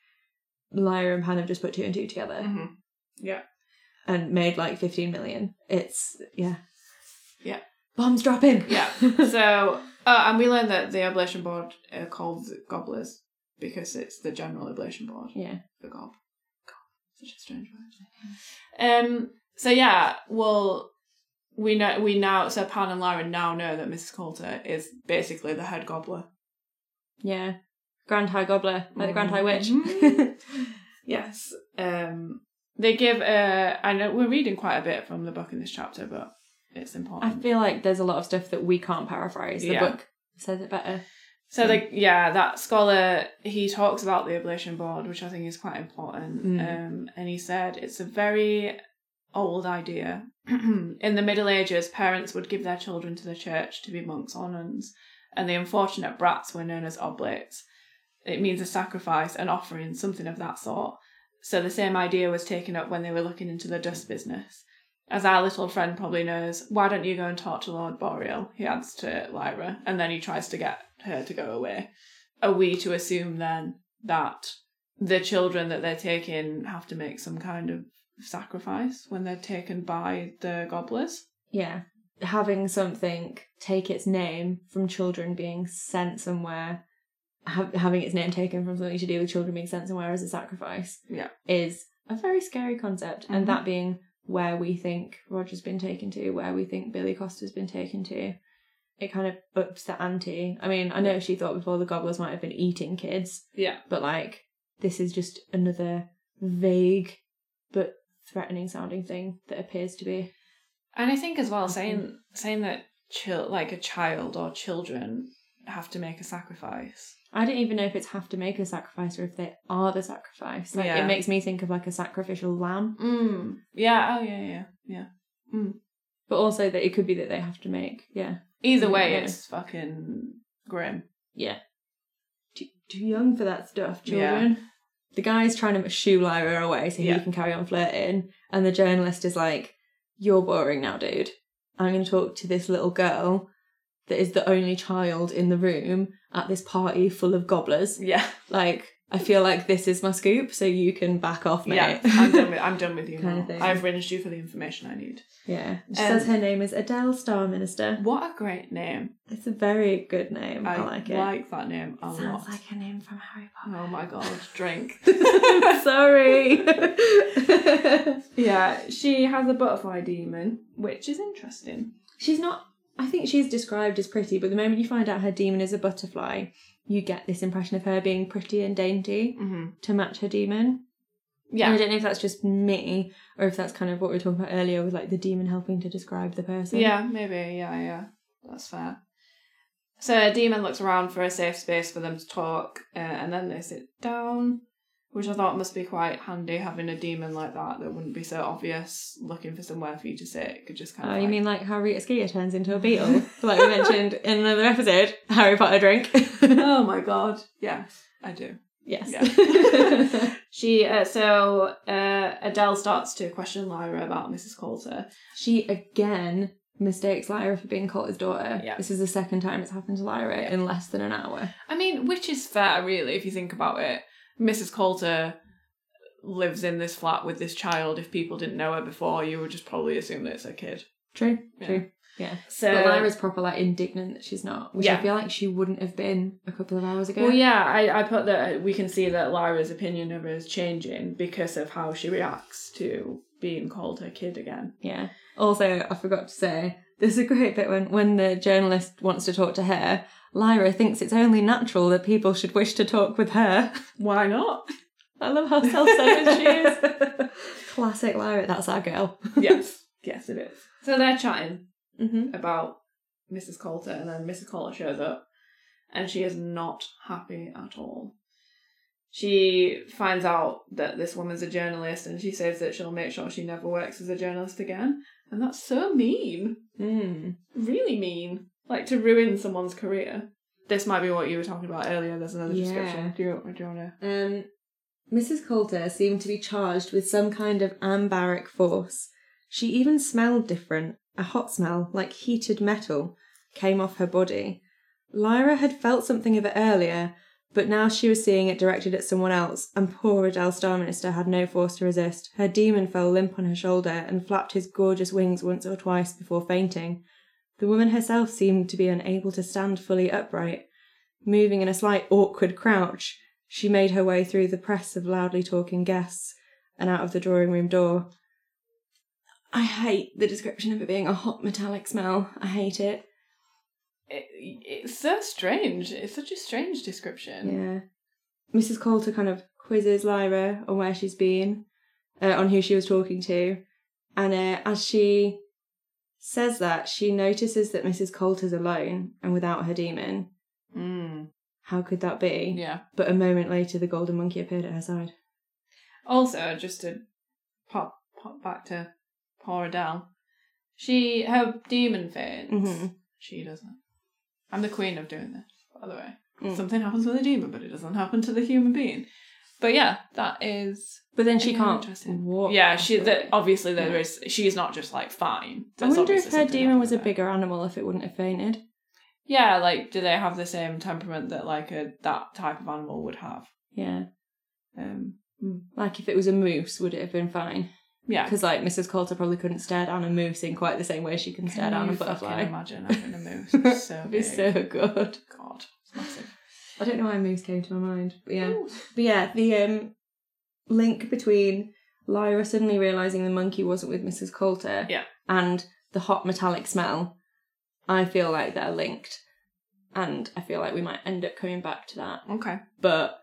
[SPEAKER 2] Lyra and Pan have just put two and two together
[SPEAKER 1] hmm Yeah.
[SPEAKER 2] and made like fifteen million. It's yeah,
[SPEAKER 1] Yeah.
[SPEAKER 2] Bombs dropping.
[SPEAKER 1] Yeah. [LAUGHS] So, uh, and we learned that the oblation board are called gobblers because it's the general oblation board
[SPEAKER 2] yeah.
[SPEAKER 1] for gob. Gob. Such a strange word. Um. So yeah, well, we know we now so Pan and Lyra now know that Mrs. Coulter is basically the head gobbler.
[SPEAKER 2] Yeah. Grand High Gobbler, like the Grand High Witch.
[SPEAKER 1] Mhm. [LAUGHS] Yes. Um. They give. Uh. I know we're reading quite a bit from the book in this chapter, but it's important.
[SPEAKER 2] I feel like there's a lot of stuff that we can't paraphrase. The
[SPEAKER 1] Yeah.
[SPEAKER 2] book says it better.
[SPEAKER 1] So like yeah, that scholar he talks about the oblation board, which I think is quite important.
[SPEAKER 2] Mm.
[SPEAKER 1] Um, and he said it's a very old idea. [CLEARS THROAT] In the Middle Ages, parents would give their children to the church to be monks or nuns, and the unfortunate brats were known as oblates. It means a sacrifice, an offering, something of that sort. So the same idea was taken up when they were looking into the dust business. As our little friend probably knows, why don't you go and talk to Lord Boreal? He adds to Lyra, and then he tries to get her to go away. Are we to assume then that the children that they're taking have to make some kind of sacrifice when they're taken by the gobblers?
[SPEAKER 2] Yeah. Having something take its name from children being sent somewhere, ha- having its name taken from something to do with children being sent somewhere as a sacrifice
[SPEAKER 1] Yeah.
[SPEAKER 2] is a very scary concept.
[SPEAKER 1] Mhm.
[SPEAKER 2] And that being where we think Roger's been taken to, where we think Billy Costa's been taken to, it kind of ups the ante. I mean, I know she thought before the gobblers might have been eating kids,
[SPEAKER 1] Yeah.
[SPEAKER 2] but like, this is just another vague but threatening sounding thing that appears to be.
[SPEAKER 1] And I think as well saying saying that chil- like a child or children have to make a sacrifice.
[SPEAKER 2] I don't even know if it's have to make a sacrifice or if they are the sacrifice. Like
[SPEAKER 1] Yeah.
[SPEAKER 2] it makes me think of like a sacrificial lamb,
[SPEAKER 1] Mm. Yeah. Oh yeah. Yeah. Yeah.
[SPEAKER 2] but also that it could be that they have to make. Yeah,
[SPEAKER 1] Either way,
[SPEAKER 2] Yeah.
[SPEAKER 1] it's fucking grim.
[SPEAKER 2] Yeah. Too, too young for that stuff,
[SPEAKER 1] Yeah.
[SPEAKER 2] children. The guy's trying to shoo Lyra away so
[SPEAKER 1] Yeah.
[SPEAKER 2] he can carry on flirting. And the journalist is like, You're boring now, dude. I'm going to talk to this little girl that is the only child in the room at this party full of gobblers.
[SPEAKER 1] Yeah,
[SPEAKER 2] Like, I feel like this is my scoop, so you can back off, mate.
[SPEAKER 1] yeah. I'm done with. I'm done with you [LAUGHS]
[SPEAKER 2] Kind
[SPEAKER 1] now.
[SPEAKER 2] of thing.
[SPEAKER 1] I've rinsed you for the information I need.
[SPEAKER 2] yeah. She
[SPEAKER 1] Um,
[SPEAKER 2] says her name is Adele Starminster.
[SPEAKER 1] What a great name!
[SPEAKER 2] It's a very good name. I,
[SPEAKER 1] I,
[SPEAKER 2] like it.
[SPEAKER 1] I like that name a
[SPEAKER 2] Sounds
[SPEAKER 1] lot.
[SPEAKER 2] like a name from Harry Potter.
[SPEAKER 1] Oh my god, drink. [LAUGHS]
[SPEAKER 2] Sorry. [LAUGHS]
[SPEAKER 1] yeah, she has a butterfly demon, which is interesting.
[SPEAKER 2] she's not. I think she's described as pretty, but the moment you find out her demon is a butterfly, you get this impression of her being pretty and dainty
[SPEAKER 1] Mm-hmm.
[SPEAKER 2] to match her demon. And I don't know if that's just me or if that's kind of what we were talking about earlier with like the demon helping to describe the person.
[SPEAKER 1] yeah, maybe. Yeah, yeah, that's fair. So a demon looks around for a safe space for them to talk, uh, and then they sit down, which I thought must be quite handy having a demon like that that wouldn't be so obvious looking for somewhere for you to sit. It could just kind
[SPEAKER 2] Oh,
[SPEAKER 1] of.
[SPEAKER 2] you mean like how Rita Skeeter turns into a beetle? [LAUGHS] like we mentioned in another episode, Harry Potter drink. [LAUGHS]
[SPEAKER 1] oh my god! Yes, I do.
[SPEAKER 2] yes. [LAUGHS]
[SPEAKER 1] She uh, so uh, Adele starts to question Lyra about Mrs. Coulter.
[SPEAKER 2] she again mistakes Lyra for being Coulter's daughter.
[SPEAKER 1] Yeah.
[SPEAKER 2] This is the second time it's happened to Lyra
[SPEAKER 1] Yeah.
[SPEAKER 2] in less than an hour.
[SPEAKER 1] I mean, which is fair, really, if you think about it. Mrs. Coulter lives in this flat with this child. If people didn't know her before, you would just probably assume that it's her kid.
[SPEAKER 2] True.
[SPEAKER 1] Yeah.
[SPEAKER 2] True. Yeah.
[SPEAKER 1] So
[SPEAKER 2] but Lyra's proper like indignant that she's not, which I feel like she wouldn't have been a couple of hours ago.
[SPEAKER 1] Well, yeah, I, I put that uh, we can see that Lyra's opinion of her is changing because of how she reacts to being called her kid again.
[SPEAKER 2] Yeah. Also, I forgot to say, there's a great bit when when the journalist wants to talk to her. Lyra thinks it's only natural that people should wish to talk with her.
[SPEAKER 1] Why not?
[SPEAKER 2] I love how self-centered she is. [LAUGHS] Classic Lyra. That's our girl.
[SPEAKER 1] yes, [LAUGHS] yes, it is. So they're chatting
[SPEAKER 2] Mm-hmm.
[SPEAKER 1] about Mrs. Coulter, and then Mrs. Coulter shows up, and she is not happy at all. She finds out that this woman's a journalist, and she says that she'll make sure she never works as a journalist again. And that's so mean.
[SPEAKER 2] Mm.
[SPEAKER 1] Really mean. Like to ruin someone's career. This might be what you were talking about earlier. There's another
[SPEAKER 2] Yeah.
[SPEAKER 1] description. Do you, do you want to?
[SPEAKER 2] Um, Mrs. Coulter seemed to be charged with some kind of ambaric force. She even smelled different. A hot smell, like heated metal, came off her body. Lyra had felt something of it earlier, but now she was seeing it directed at someone else, and poor Adele Starminster had no force to resist. Her demon fell limp on her shoulder and flapped his gorgeous wings once or twice before fainting. The woman herself seemed to be unable to stand fully upright. Moving in a slight awkward crouch, she made her way through the press of loudly talking guests and out of the drawing room door. I hate the description of it being a hot metallic smell. I hate it.
[SPEAKER 1] It, it's so strange. It's such a strange description.
[SPEAKER 2] Yeah. Mrs. Coulter kind of quizzes Lyra on where she's been, uh, on who she was talking to, and uh, as she says that, she notices that Mrs. Coulter's alone and without her demon.
[SPEAKER 1] Mm,
[SPEAKER 2] How could that be?
[SPEAKER 1] yeah.
[SPEAKER 2] But a moment later, the golden monkey appeared at her side.
[SPEAKER 1] Also, just to pop pop back to poor Adele, she her demon faints.
[SPEAKER 2] Mm-hmm.
[SPEAKER 1] She doesn't. I'm the queen of doing this, by the way.
[SPEAKER 2] Mm.
[SPEAKER 1] Something happens with a demon, but it doesn't happen to the human being. But yeah, that is.
[SPEAKER 2] But then she can't walk.
[SPEAKER 1] yeah, she. That obviously there
[SPEAKER 2] Yeah.
[SPEAKER 1] is. She's not just like fine.
[SPEAKER 2] I wonder if her demon was a bigger animal if it wouldn't have fainted.
[SPEAKER 1] Yeah, like do they have the same temperament that like a that type of animal would have?
[SPEAKER 2] Yeah.
[SPEAKER 1] Um. mm,
[SPEAKER 2] Like if it was a moose, would it have been fine?
[SPEAKER 1] Yeah.
[SPEAKER 2] Because like Mrs. Coulter probably couldn't stare down a moose in quite the same way she can stare
[SPEAKER 1] Can
[SPEAKER 2] down a butterfly.
[SPEAKER 1] Imagine having a moose. [LAUGHS] It's so
[SPEAKER 2] That'd be so good.
[SPEAKER 1] God, it's massive.
[SPEAKER 2] I don't know why moose came to my mind, but yeah.
[SPEAKER 1] Ooh.
[SPEAKER 2] But yeah, the um link between Lyra suddenly realizing the monkey wasn't with Mrs. Coulter,
[SPEAKER 1] Yeah.
[SPEAKER 2] and the hot metallic smell, I feel like they're linked, and I feel like we might end up coming back to that.
[SPEAKER 1] Okay.
[SPEAKER 2] But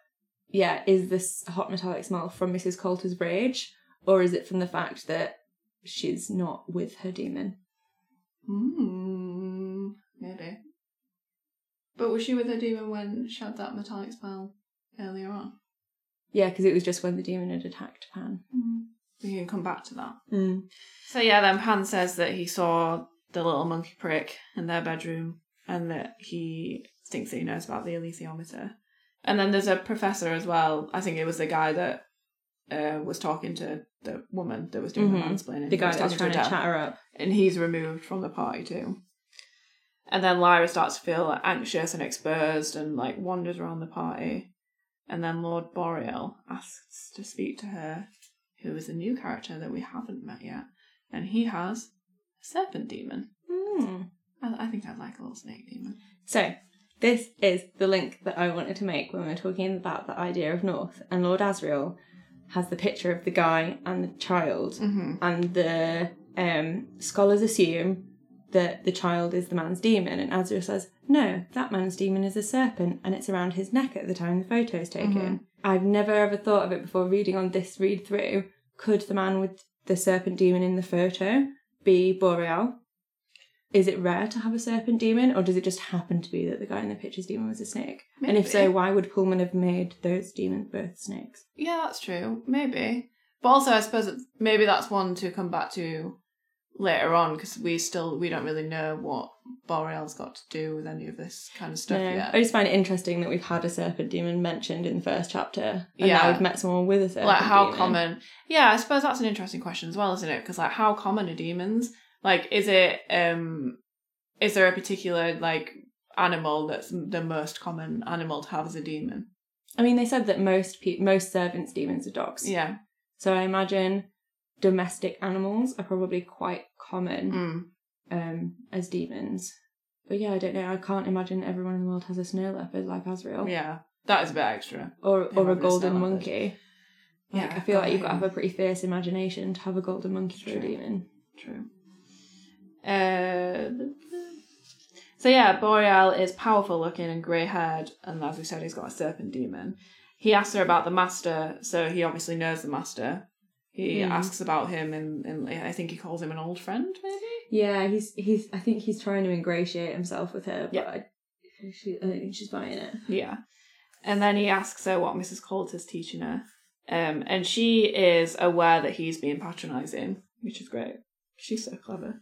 [SPEAKER 2] yeah, is this hot metallic smell from Mrs. Coulter's rage, or is it from the fact that she's not with her demon?
[SPEAKER 1] Hmm. Maybe. But was she with her demon when she had that metallic spell earlier on?
[SPEAKER 2] Yeah, because it was just when the demon had attacked Pan.
[SPEAKER 1] We can come back to that.
[SPEAKER 2] Mm.
[SPEAKER 1] So yeah, then Pan says that he saw the little monkey prick in their bedroom and that he thinks that he knows about the alethiometer. And then there's a professor as well. I think it was the guy that uh, was talking to the woman that was doing
[SPEAKER 2] Mhm.
[SPEAKER 1] the mansplaining.
[SPEAKER 2] The guy that was trying to
[SPEAKER 1] Adele.
[SPEAKER 2] chat her up.
[SPEAKER 1] and he's removed from the party too. And then Lyra starts to feel anxious and exposed and like wanders around the party. And then Lord Boreal asks to speak to her, who is a new character that we haven't met yet. And he has a serpent demon.
[SPEAKER 2] Hmm.
[SPEAKER 1] I, I think I'd like a little snake demon.
[SPEAKER 2] So, this is the link that I wanted to make when we were talking about the idea of North. And Lord Asriel has the picture of the guy and the child,
[SPEAKER 1] Mm-hmm.
[SPEAKER 2] and the um, scholars assume that the child is the man's demon. And Azra says, No, that man's demon is a serpent, and it's around his neck at the time the photo is taken. Mm-hmm. I've never ever thought of it before reading on this read through. Could the man with the serpent demon in the photo be Boreal? Is it rare to have a serpent demon, or does it just happen to be that the guy in the picture's demon was a snake? And if so, why would Pullman have made those demons both snakes?
[SPEAKER 1] Yeah, that's true. Maybe. But also, I suppose maybe that's one to come back to later on because we still we don't really know what Boreal's got to do with any of this kind of stuff
[SPEAKER 2] No,
[SPEAKER 1] yet.
[SPEAKER 2] I just find it interesting that we've had a serpent demon mentioned in the first chapter, and
[SPEAKER 1] Yeah.
[SPEAKER 2] now we've met someone with a serpent
[SPEAKER 1] like how
[SPEAKER 2] demon.
[SPEAKER 1] common yeah i suppose that's an interesting question as well isn't it because like how common are demons like is it um is there a particular like animal that's the most common animal to have as a demon
[SPEAKER 2] I mean, they said that most pe- most servants' demons are dogs.
[SPEAKER 1] yeah
[SPEAKER 2] So I imagine domestic animals are probably quite common
[SPEAKER 1] mm.
[SPEAKER 2] um, as demons. But yeah, I don't know. I can't imagine everyone in the world has a snow leopard like Asriel.
[SPEAKER 1] yeah that is a bit extra
[SPEAKER 2] Or or a golden monkey. Like,
[SPEAKER 1] Yeah,
[SPEAKER 2] I feel like you've got to have a pretty fierce imagination to have a golden monkey for a demon.
[SPEAKER 1] true uh so yeah boreal is powerful looking and grey haired and as we said he's got a serpent demon he asks her about the master so he obviously knows the master he
[SPEAKER 2] Hmm.
[SPEAKER 1] asks about him and, and i think he calls him an old friend maybe
[SPEAKER 2] Yeah, he's he's. I think he's trying to ingratiate himself with her. But
[SPEAKER 1] Yeah.
[SPEAKER 2] I, she, I think she's buying it.
[SPEAKER 1] Yeah. And then he asks her what Mrs. Colt is teaching her. Um, and she is aware that he's being patronising, which is great. She's so clever.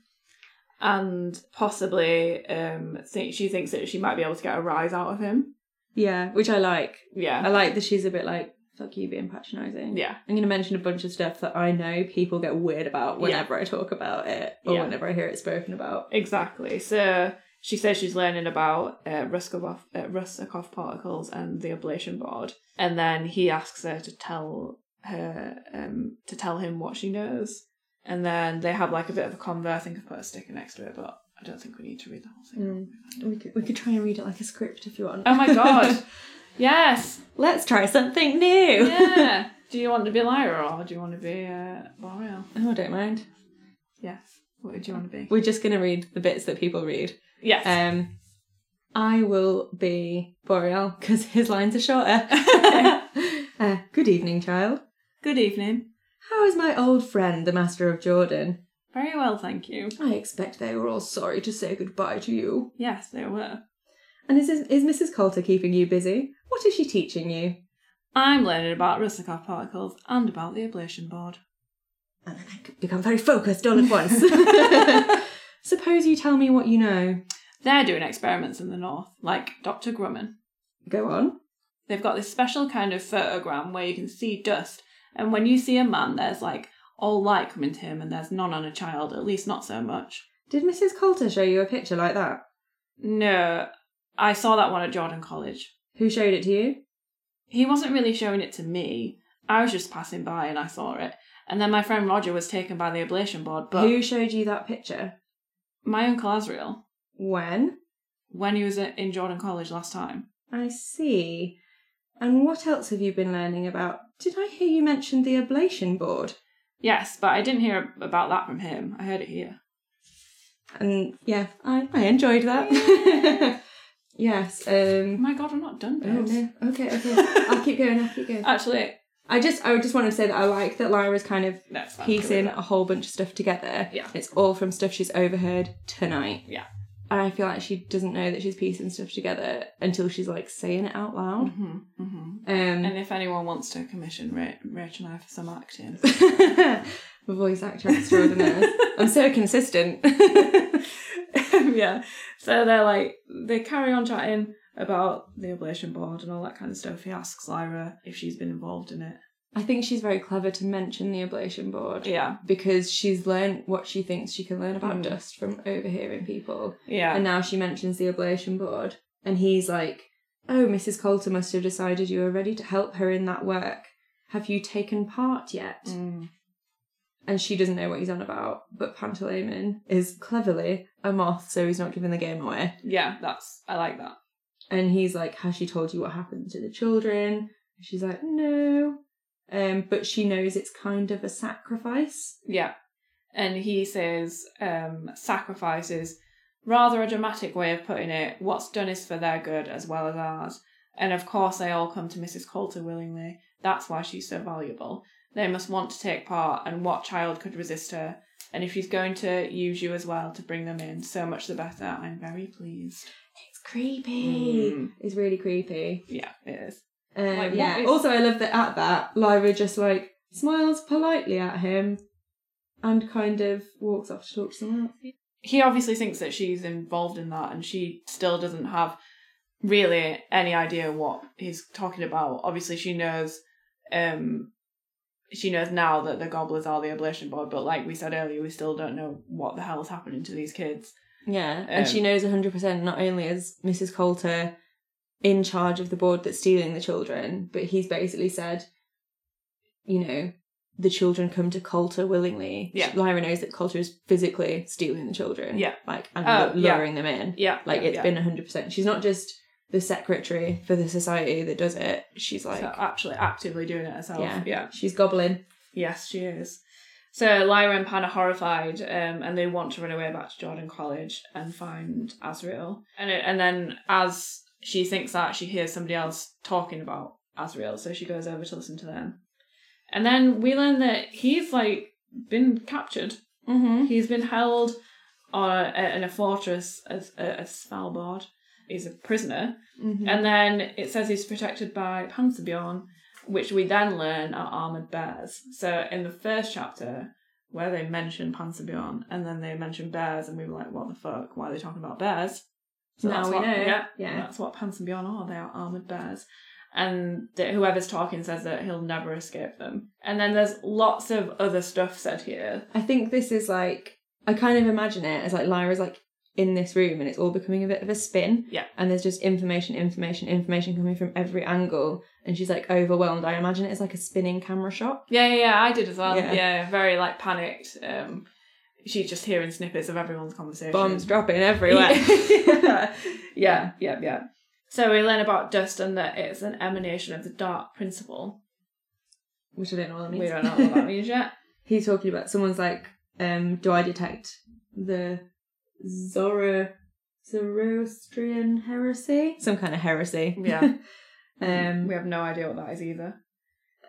[SPEAKER 1] And possibly um, think she thinks that she might be able to get a rise out of him.
[SPEAKER 2] Yeah, which I like.
[SPEAKER 1] Yeah I
[SPEAKER 2] like that she's a bit like fuck you being patronising.
[SPEAKER 1] Yeah.
[SPEAKER 2] I'm going to mention a bunch of stuff that I know people get weird about whenever I talk about it or
[SPEAKER 1] Yeah.
[SPEAKER 2] whenever I hear it spoken about.
[SPEAKER 1] Exactly. So she says she's learning about uh, Ruskov, uh, Rusakov particles and the oblation board, and then he asks her to tell her um, to tell him what she knows, and then they have like a bit of a convo. I think I've put a sticker next to it, but I don't think we need to read the whole thing.
[SPEAKER 2] Mm. We could, we could try and read it like a script if you want.
[SPEAKER 1] Oh my god! [LAUGHS] yes.
[SPEAKER 2] Let's try something new.
[SPEAKER 1] Yeah. [LAUGHS] do you want to be Lyra or do you want to be uh, Boreal?
[SPEAKER 2] Oh, I don't mind.
[SPEAKER 1] Yes. What would you want to be?
[SPEAKER 2] We're just going to read the bits that people read.
[SPEAKER 1] Yes.
[SPEAKER 2] Um, I will be Boreal because his lines are shorter. [LAUGHS] [LAUGHS] uh, good evening, child.
[SPEAKER 1] Good evening.
[SPEAKER 2] How is my old friend, the Master of Jordan?
[SPEAKER 1] Very well, thank you.
[SPEAKER 2] I expect they were all sorry to say goodbye to you.
[SPEAKER 1] Yes, they were.
[SPEAKER 2] And is, is Mrs. Coulter keeping you busy? What is she teaching you?
[SPEAKER 1] I'm learning about Rusakov particles and about the oblation board.
[SPEAKER 2] And then I become very focused all at once. [LAUGHS] [LAUGHS] Suppose you tell me what you know.
[SPEAKER 1] They're doing experiments in the north, like Dr. Grumman.
[SPEAKER 2] Go on.
[SPEAKER 1] They've got this special kind of photogram where you can see dust, and when you see a man, there's like all light coming to him, and there's none on a child, at least not so much.
[SPEAKER 2] Did Mrs. Coulter show you a picture like that?
[SPEAKER 1] No, I saw that one at Jordan College.
[SPEAKER 2] Who showed it to you?
[SPEAKER 1] He wasn't really showing it to me. I was just passing by and I saw it. And then my friend Roger was taken by the oblation board, but
[SPEAKER 2] Who showed you that picture?
[SPEAKER 1] my uncle Asriel,
[SPEAKER 2] When?
[SPEAKER 1] when he was at- in Jordan College last time.
[SPEAKER 2] I see. And what else have you been learning about? Did I hear you mention the oblation board?
[SPEAKER 1] Yes, but I didn't hear about that from him. I heard it here.
[SPEAKER 2] And yeah, I, I enjoyed that. [LAUGHS] yes.
[SPEAKER 1] Oh
[SPEAKER 2] Um.
[SPEAKER 1] my god, I'm not done,
[SPEAKER 2] Oh no. Okay. Okay. [LAUGHS] I'll keep going. I'll keep going.
[SPEAKER 1] Actually,
[SPEAKER 2] I just I just want to say that I like that Lyra's kind of
[SPEAKER 1] no, it's fine.
[SPEAKER 2] piecing a whole bunch of stuff together.
[SPEAKER 1] Yeah.
[SPEAKER 2] It's all from stuff she's overheard tonight.
[SPEAKER 1] Yeah.
[SPEAKER 2] And I feel like she doesn't know that she's piecing stuff together until she's like saying it out loud.
[SPEAKER 1] hmm hmm
[SPEAKER 2] Um,
[SPEAKER 1] And if anyone wants to commission Ra- Rachel and I for some acting, [LAUGHS]
[SPEAKER 2] my voice actor extraordinaire. [LAUGHS] I'm so consistent. [LAUGHS]
[SPEAKER 1] yeah. So they're like they carry on chatting about the oblation board and all that kind of stuff. He asks Lyra if she's been involved in it.
[SPEAKER 2] I think she's very clever to mention the oblation board.
[SPEAKER 1] Yeah,
[SPEAKER 2] Because she's learned what she thinks she can learn about
[SPEAKER 1] Mm.
[SPEAKER 2] dust from overhearing people.
[SPEAKER 1] yeah,
[SPEAKER 2] And now she mentions the oblation board. And he's like, Oh, Mrs. Coulter must have decided you were ready to help her in that work. Have you taken part yet?
[SPEAKER 1] Mm.
[SPEAKER 2] And she doesn't know what he's on about. But Pantalaimon is cleverly a moth, so he's not giving the game away.
[SPEAKER 1] yeah. That's I like that.
[SPEAKER 2] And he's like, Has she told you what happened to the children? She's like, No. Um, but she knows it's kind of a sacrifice.
[SPEAKER 1] Yeah, and he says um, sacrifice is rather a dramatic way of putting it. What's done is for their good as well as ours. And of course, they all come to Mrs. Coulter willingly. That's why she's so valuable. They must want to take part, and what child could resist her? And if she's going to use you as well to bring them in, so much the better. I'm very pleased.
[SPEAKER 2] It's creepy.
[SPEAKER 1] Mm.
[SPEAKER 2] It's really creepy.
[SPEAKER 1] Yeah, it is.
[SPEAKER 2] Um,
[SPEAKER 1] Like,
[SPEAKER 2] yeah.
[SPEAKER 1] is-
[SPEAKER 2] Also, I love that at that, Lyra just like smiles politely at him and kind of walks off to talk to someone else.
[SPEAKER 1] He obviously thinks that she's involved in that, and she still doesn't have really any idea what he's talking about. Obviously, she knows. Um, she knows now that the gobblers are the oblation board, but like we said earlier, we still don't know what the hell's happening to these kids.
[SPEAKER 2] Yeah, and she
[SPEAKER 1] Um,
[SPEAKER 2] knows 100% not only is Mrs. Coulter in charge of the board that's stealing the children, but he's basically said, you know, the children come to Coulter willingly.
[SPEAKER 1] Yeah.
[SPEAKER 2] Lyra knows that Coulter is physically stealing the children.
[SPEAKER 1] Yeah.
[SPEAKER 2] Like, and
[SPEAKER 1] Oh,
[SPEAKER 2] lu-
[SPEAKER 1] yeah.
[SPEAKER 2] luring them in.
[SPEAKER 1] Yeah,
[SPEAKER 2] Like,
[SPEAKER 1] yeah,
[SPEAKER 2] it's
[SPEAKER 1] yeah.
[SPEAKER 2] been 100%. She's not just the secretary for the society that does it. She's like,
[SPEAKER 1] so actually actively doing it herself.
[SPEAKER 2] yeah,
[SPEAKER 1] yeah.
[SPEAKER 2] she's gobbling.
[SPEAKER 1] Yes, she is. So Lyra and Pan are horrified, um, and they want to run away back to Jordan College and find Asriel. And it, and then as she thinks that, she hears somebody else talking about Asriel, so she goes over to listen to them. And then we learn that he's like been captured.
[SPEAKER 2] Mm-hmm.
[SPEAKER 1] He's been held on in a fortress as a Svalbard. He's a prisoner,
[SPEAKER 2] mm-hmm.
[SPEAKER 1] and then it says he's protected by Panzerbjorn, which we then learn are armored bears. So in the first chapter, where they mention Panzerbjorn and then they mention bears, and we were like, what the fuck? Why are they talking about bears? So
[SPEAKER 2] Now we
[SPEAKER 1] what,
[SPEAKER 2] know.
[SPEAKER 1] Yeah,
[SPEAKER 2] Yeah.
[SPEAKER 1] That's what Panzerbjorn are. They are armored bears. And that whoever's talking says that he'll never escape them. And then there's lots of other stuff said here.
[SPEAKER 2] I think this is like I kind of imagine it as like Lyra's like in this room and it's all becoming a bit of a spin.
[SPEAKER 1] Yeah.
[SPEAKER 2] And there's just information, information, information coming from every angle and she's like overwhelmed. I imagine it as like a spinning camera shot.
[SPEAKER 1] Yeah, yeah, yeah, I did as well.
[SPEAKER 2] Yeah.
[SPEAKER 1] Yeah, very like panicked. Um, she's just hearing snippets of everyone's conversation.
[SPEAKER 2] Bombs dropping everywhere. [LAUGHS]
[SPEAKER 1] yeah, yeah, yeah, yeah. So we learn about dust and that it's an emanation of the dark principle.
[SPEAKER 2] Which I don't know what that means.
[SPEAKER 1] We don't know what that means yet. [LAUGHS]
[SPEAKER 2] He's talking about someone's like, um, do I detect the Zoro Zoroastrian heresy? Some kind of heresy.
[SPEAKER 1] Yeah. [LAUGHS]
[SPEAKER 2] um
[SPEAKER 1] we have no idea what that is either.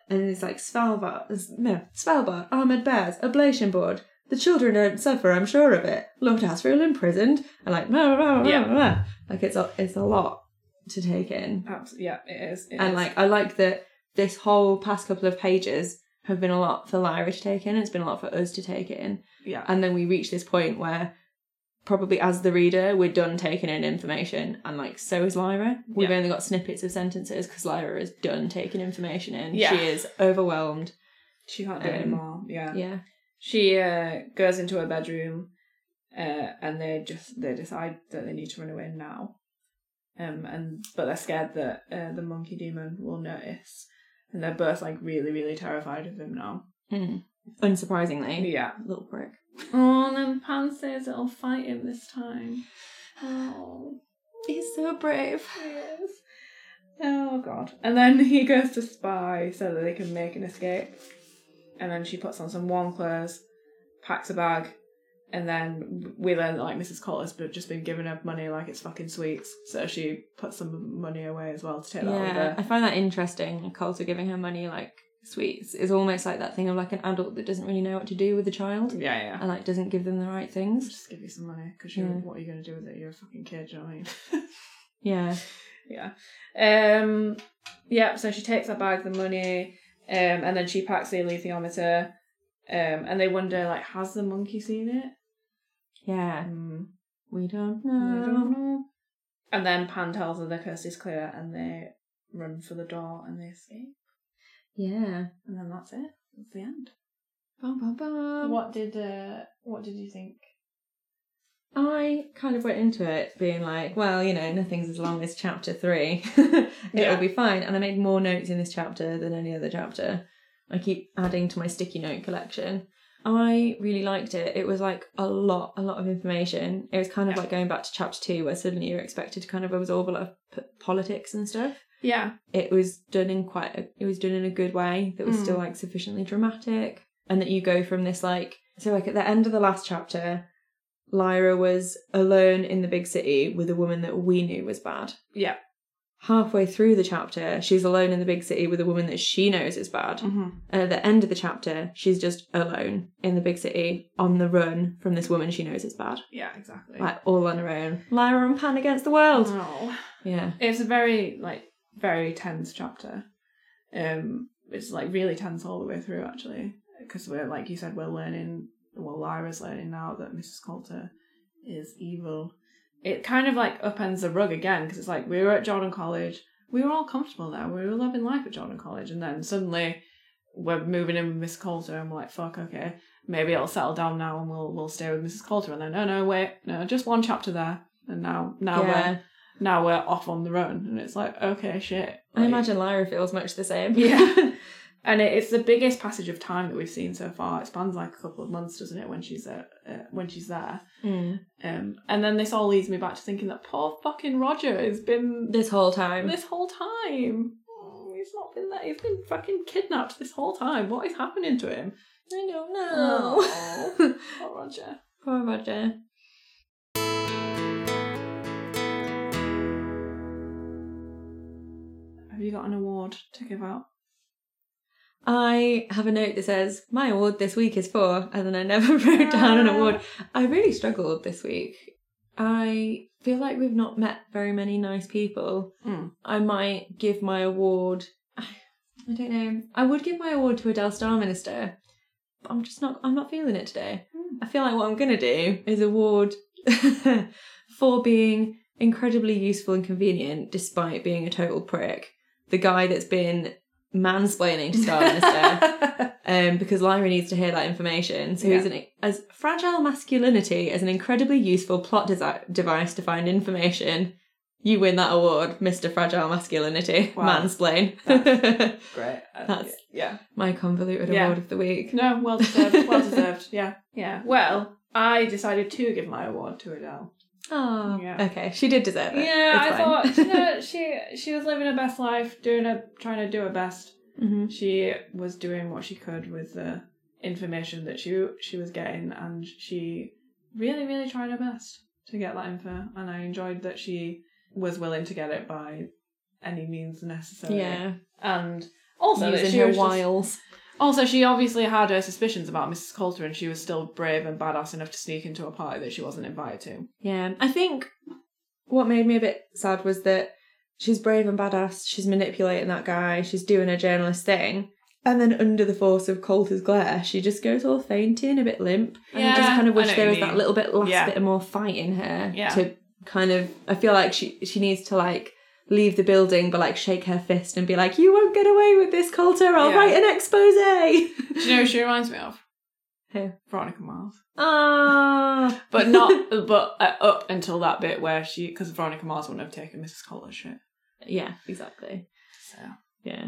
[SPEAKER 2] and it's like Svalbard, no, Svalbard, armored bears, oblation board. The children don't suffer, I'm sure of it. Lord Asriel imprisoned, and like, blah, blah, blah,
[SPEAKER 1] Yeah.
[SPEAKER 2] like it's a, it's a lot to take in.
[SPEAKER 1] Abs- yeah, it is. it
[SPEAKER 2] and
[SPEAKER 1] is.
[SPEAKER 2] like, I like that this whole past couple of pages have been a lot for Lyra to take in. It's been a lot for us to take in,
[SPEAKER 1] yeah,
[SPEAKER 2] and then we reach this point where. Probably as the reader, we're done taking in information, and like so is Lyra. We've
[SPEAKER 1] Yeah.
[SPEAKER 2] only got snippets of sentences because Lyra is done taking information in.
[SPEAKER 1] Yeah.
[SPEAKER 2] She is overwhelmed.
[SPEAKER 1] she can't do it
[SPEAKER 2] um,
[SPEAKER 1] anymore. Yeah.
[SPEAKER 2] Yeah.
[SPEAKER 1] She uh, goes into her bedroom, uh, and they just they decide that they need to run away now. Um, and but they're scared that uh, the monkey demon will notice, and they're both like really really terrified of him now.
[SPEAKER 2] Mm. Unsurprisingly.
[SPEAKER 1] Yeah.
[SPEAKER 2] Little prick.
[SPEAKER 1] Oh, and then Pan says it'll fight him this time. Oh,
[SPEAKER 2] He's so brave.
[SPEAKER 1] yes. Oh god. And then he goes to spy so that they can make an escape. And then she puts on some warm clothes, packs a bag, and then we learn that like Mrs. Coulter's but just been giving her money like it's fucking sweets. So she puts some money away as well to take that with
[SPEAKER 2] Yeah,
[SPEAKER 1] her.
[SPEAKER 2] I find that interesting. Coulter giving her money like sweets It's, it's almost like that thing of like an adult that doesn't really know what to do with a child
[SPEAKER 1] Yeah, yeah.
[SPEAKER 2] and like doesn't give them the right things.
[SPEAKER 1] Just give you some money because you're
[SPEAKER 2] Yeah.
[SPEAKER 1] what are you going to do with it? You're a fucking kid, you know what I mean? [LAUGHS]
[SPEAKER 2] Yeah.
[SPEAKER 1] yeah. Um. Yeah. So she takes her bag, the money, um, and then she packs the alethiometer, um, and they wonder like, has the monkey seen it?
[SPEAKER 2] Yeah.
[SPEAKER 1] Hmm.
[SPEAKER 2] We don't know.
[SPEAKER 1] don't know. And then Pan tells her the coast is clear, and they run for the door and they escape,
[SPEAKER 2] Yeah.
[SPEAKER 1] and then that's it. That's the end.
[SPEAKER 2] Bum, bum, bum.
[SPEAKER 1] what did uh, What did you think?
[SPEAKER 2] I kind of went into it being like, well, you know, nothing's as long as chapter three. [LAUGHS] It'll
[SPEAKER 1] Yeah.
[SPEAKER 2] be fine. And I made more notes in this chapter than any other chapter. I keep adding to my sticky note collection. I really liked it. It was like a lot, a lot of information. It was kind of
[SPEAKER 1] Yeah.
[SPEAKER 2] like going back to chapter two, where suddenly you're expected to kind of absorb a lot of p- politics and stuff.
[SPEAKER 1] Yeah.
[SPEAKER 2] It was done in quite, a, it was done in a good way that was
[SPEAKER 1] Mm.
[SPEAKER 2] still like sufficiently dramatic, and that you go from this like, so like at the end of the last chapter, Lyra was alone in the big city with a woman that we knew was bad.
[SPEAKER 1] Yeah.
[SPEAKER 2] Halfway through the chapter, she's alone in the big city with a woman that she knows is bad.
[SPEAKER 1] Mm-hmm.
[SPEAKER 2] And at the end of the chapter, she's just alone in the big city on the run from this woman she knows is bad.
[SPEAKER 1] Yeah. Exactly.
[SPEAKER 2] Like all on her own. Lyra and Pan against the world.
[SPEAKER 1] Oh.
[SPEAKER 2] Yeah.
[SPEAKER 1] It's a very like very tense chapter. Um, it's like really tense all the way through actually, because we're like you said, we're learning. Well, Lyra's learning now that Mrs. Coulter is evil. It kind of like upends the rug again because it's like we were at Jordan College, we were all comfortable there, we were loving life at Jordan College, and then suddenly we're moving in with Miss Coulter, and we're like, fuck, okay, maybe it'll settle down now, and we'll we'll stay with Mrs. Coulter, and then no, no, wait, no, just one chapter there, and now now we're now we're off on the run and it's like okay shit
[SPEAKER 2] I imagine Lyra feels much the same.
[SPEAKER 1] Yeah. [LAUGHS] and it, it's the biggest passage of time that we've seen so far it spans like a couple of months doesn't it when she's uh, uh, when she's there
[SPEAKER 2] Mm.
[SPEAKER 1] um and then this all leads me back to thinking that poor fucking roger has been
[SPEAKER 2] This whole time.
[SPEAKER 1] this whole time Oh, he's not been there he's been fucking kidnapped this whole time what is happening to him
[SPEAKER 2] I don't
[SPEAKER 1] Oh.
[SPEAKER 2] know.
[SPEAKER 1] poor roger [LAUGHS]
[SPEAKER 2] Poor Roger.
[SPEAKER 1] have you got an award to give out
[SPEAKER 2] I have a note that says, My award this week is for, and then I never [LAUGHS] wrote down an award. I really struggled this week. I feel like we've not met very many nice people.
[SPEAKER 1] Mm.
[SPEAKER 2] I might give my award. [SIGHS] I don't know. I would give my award to Adele Starminster, but I'm just not. I'm not feeling it today.
[SPEAKER 1] Hmm.
[SPEAKER 2] I feel like what I'm gonna do is award [LAUGHS] for being incredibly useful and convenient despite being a total prick. The guy that's been mansplaining to Starminster [LAUGHS] um, because Lyra needs to hear that information. So he's an, as fragile masculinity as an incredibly useful plot desi- device to find information. You win that award, Mr. Fragile Masculinity.
[SPEAKER 1] Wow.
[SPEAKER 2] Mansplain.
[SPEAKER 1] great [LAUGHS] Uh,
[SPEAKER 2] That's-
[SPEAKER 1] yeah
[SPEAKER 2] My convoluted
[SPEAKER 1] Yeah.
[SPEAKER 2] award of the week.
[SPEAKER 1] No, well deserved. well [LAUGHS] deserved. Yeah, yeah. Well, I decided to give my award to Adele.
[SPEAKER 2] Oh,
[SPEAKER 1] Yeah.
[SPEAKER 2] okay. She did deserve it.
[SPEAKER 1] Yeah, I thought you know, [LAUGHS] she she was living her best life, doing her trying to do her best.
[SPEAKER 2] Mhm.
[SPEAKER 1] She was doing what she could with the information that she she was getting, and she really really tried her best to get that info. And I enjoyed that she was willing to get it by any means necessary.
[SPEAKER 2] Yeah.
[SPEAKER 1] and also
[SPEAKER 2] Using
[SPEAKER 1] she
[SPEAKER 2] her
[SPEAKER 1] was just-
[SPEAKER 2] wiles.
[SPEAKER 1] Also, she obviously had her suspicions about Mrs. Coulter, and she was still brave and badass enough to sneak into a party that she wasn't invited to.
[SPEAKER 2] Yeah. I think what made me a bit sad was that she's brave and badass. She's manipulating that guy. She's doing her journalist thing. And then under the force of Coulter's glare, she just goes all fainting, and a bit limp. And I just kind of wish there was that little bit last
[SPEAKER 1] Yeah.
[SPEAKER 2] bit of more fight in her
[SPEAKER 1] Yeah.
[SPEAKER 2] to kind of I feel like she she needs to like leave the building but like shake her fist and be like, You won't get away with this, Coulter, I'll
[SPEAKER 1] Yeah.
[SPEAKER 2] write an expose.
[SPEAKER 1] Do you know who she reminds me of?
[SPEAKER 2] Who?
[SPEAKER 1] Veronica Mars.
[SPEAKER 2] Ah
[SPEAKER 1] But not, [LAUGHS] but uh, up until that bit where she, because Veronica Mars wouldn't have taken Mrs. Coulter's shit.
[SPEAKER 2] Yeah, exactly.
[SPEAKER 1] So.
[SPEAKER 2] Yeah.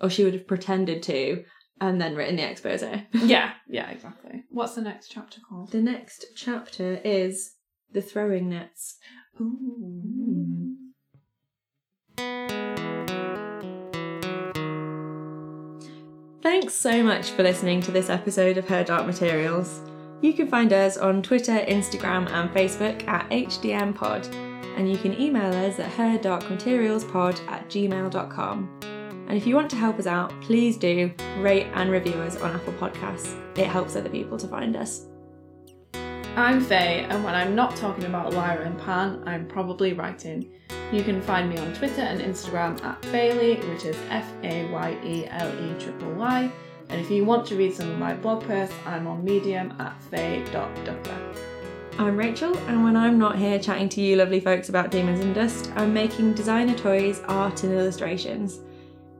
[SPEAKER 2] Or she would have pretended to and then written the expose. [LAUGHS]
[SPEAKER 1] Yeah, yeah, exactly. What's the next chapter called?
[SPEAKER 2] The next chapter is The Throwing Nets.
[SPEAKER 1] Ooh.
[SPEAKER 2] Thanks so much for listening to this episode of Her Dark Materials. You can find us on Twitter, Instagram, and Facebook at HDMPod, and you can email us at herdarkmaterialspod at gmail.com. And if you want to help us out, please do rate and review us on Apple Podcasts. It helps other people to find us.
[SPEAKER 1] I'm Faye, and when I'm not talking about Lyra and Pan, I'm probably writing. You can find me on Twitter and Instagram at Fayley, which is F A Y E L E triple Y. And if you want to read some of my blog posts, I'm on Medium at faye.ducker.
[SPEAKER 2] I'm Rachel, and when I'm not here chatting to you lovely folks about Demons and Dust, I'm making designer toys, art, and illustrations.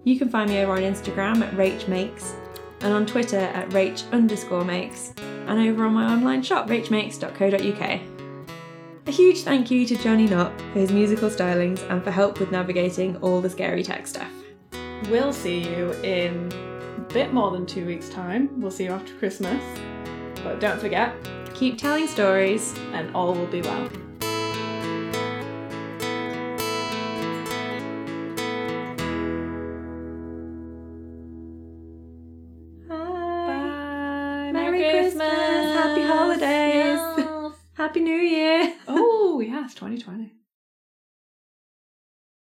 [SPEAKER 2] You can find me over on Instagram at Rach Makes, and on Twitter at Rach underscore makes, and over on my online shop, rachmakes.co.uk. A huge thank you to Johnny Knott for his musical stylings and for help with navigating all the scary tech stuff.
[SPEAKER 1] We'll see you in a bit more than two weeks' time. We'll see you after Christmas. But don't forget,
[SPEAKER 2] Keep telling stories.
[SPEAKER 1] and all will be well.
[SPEAKER 2] Happy New Year.
[SPEAKER 1] oh, yes, 2020.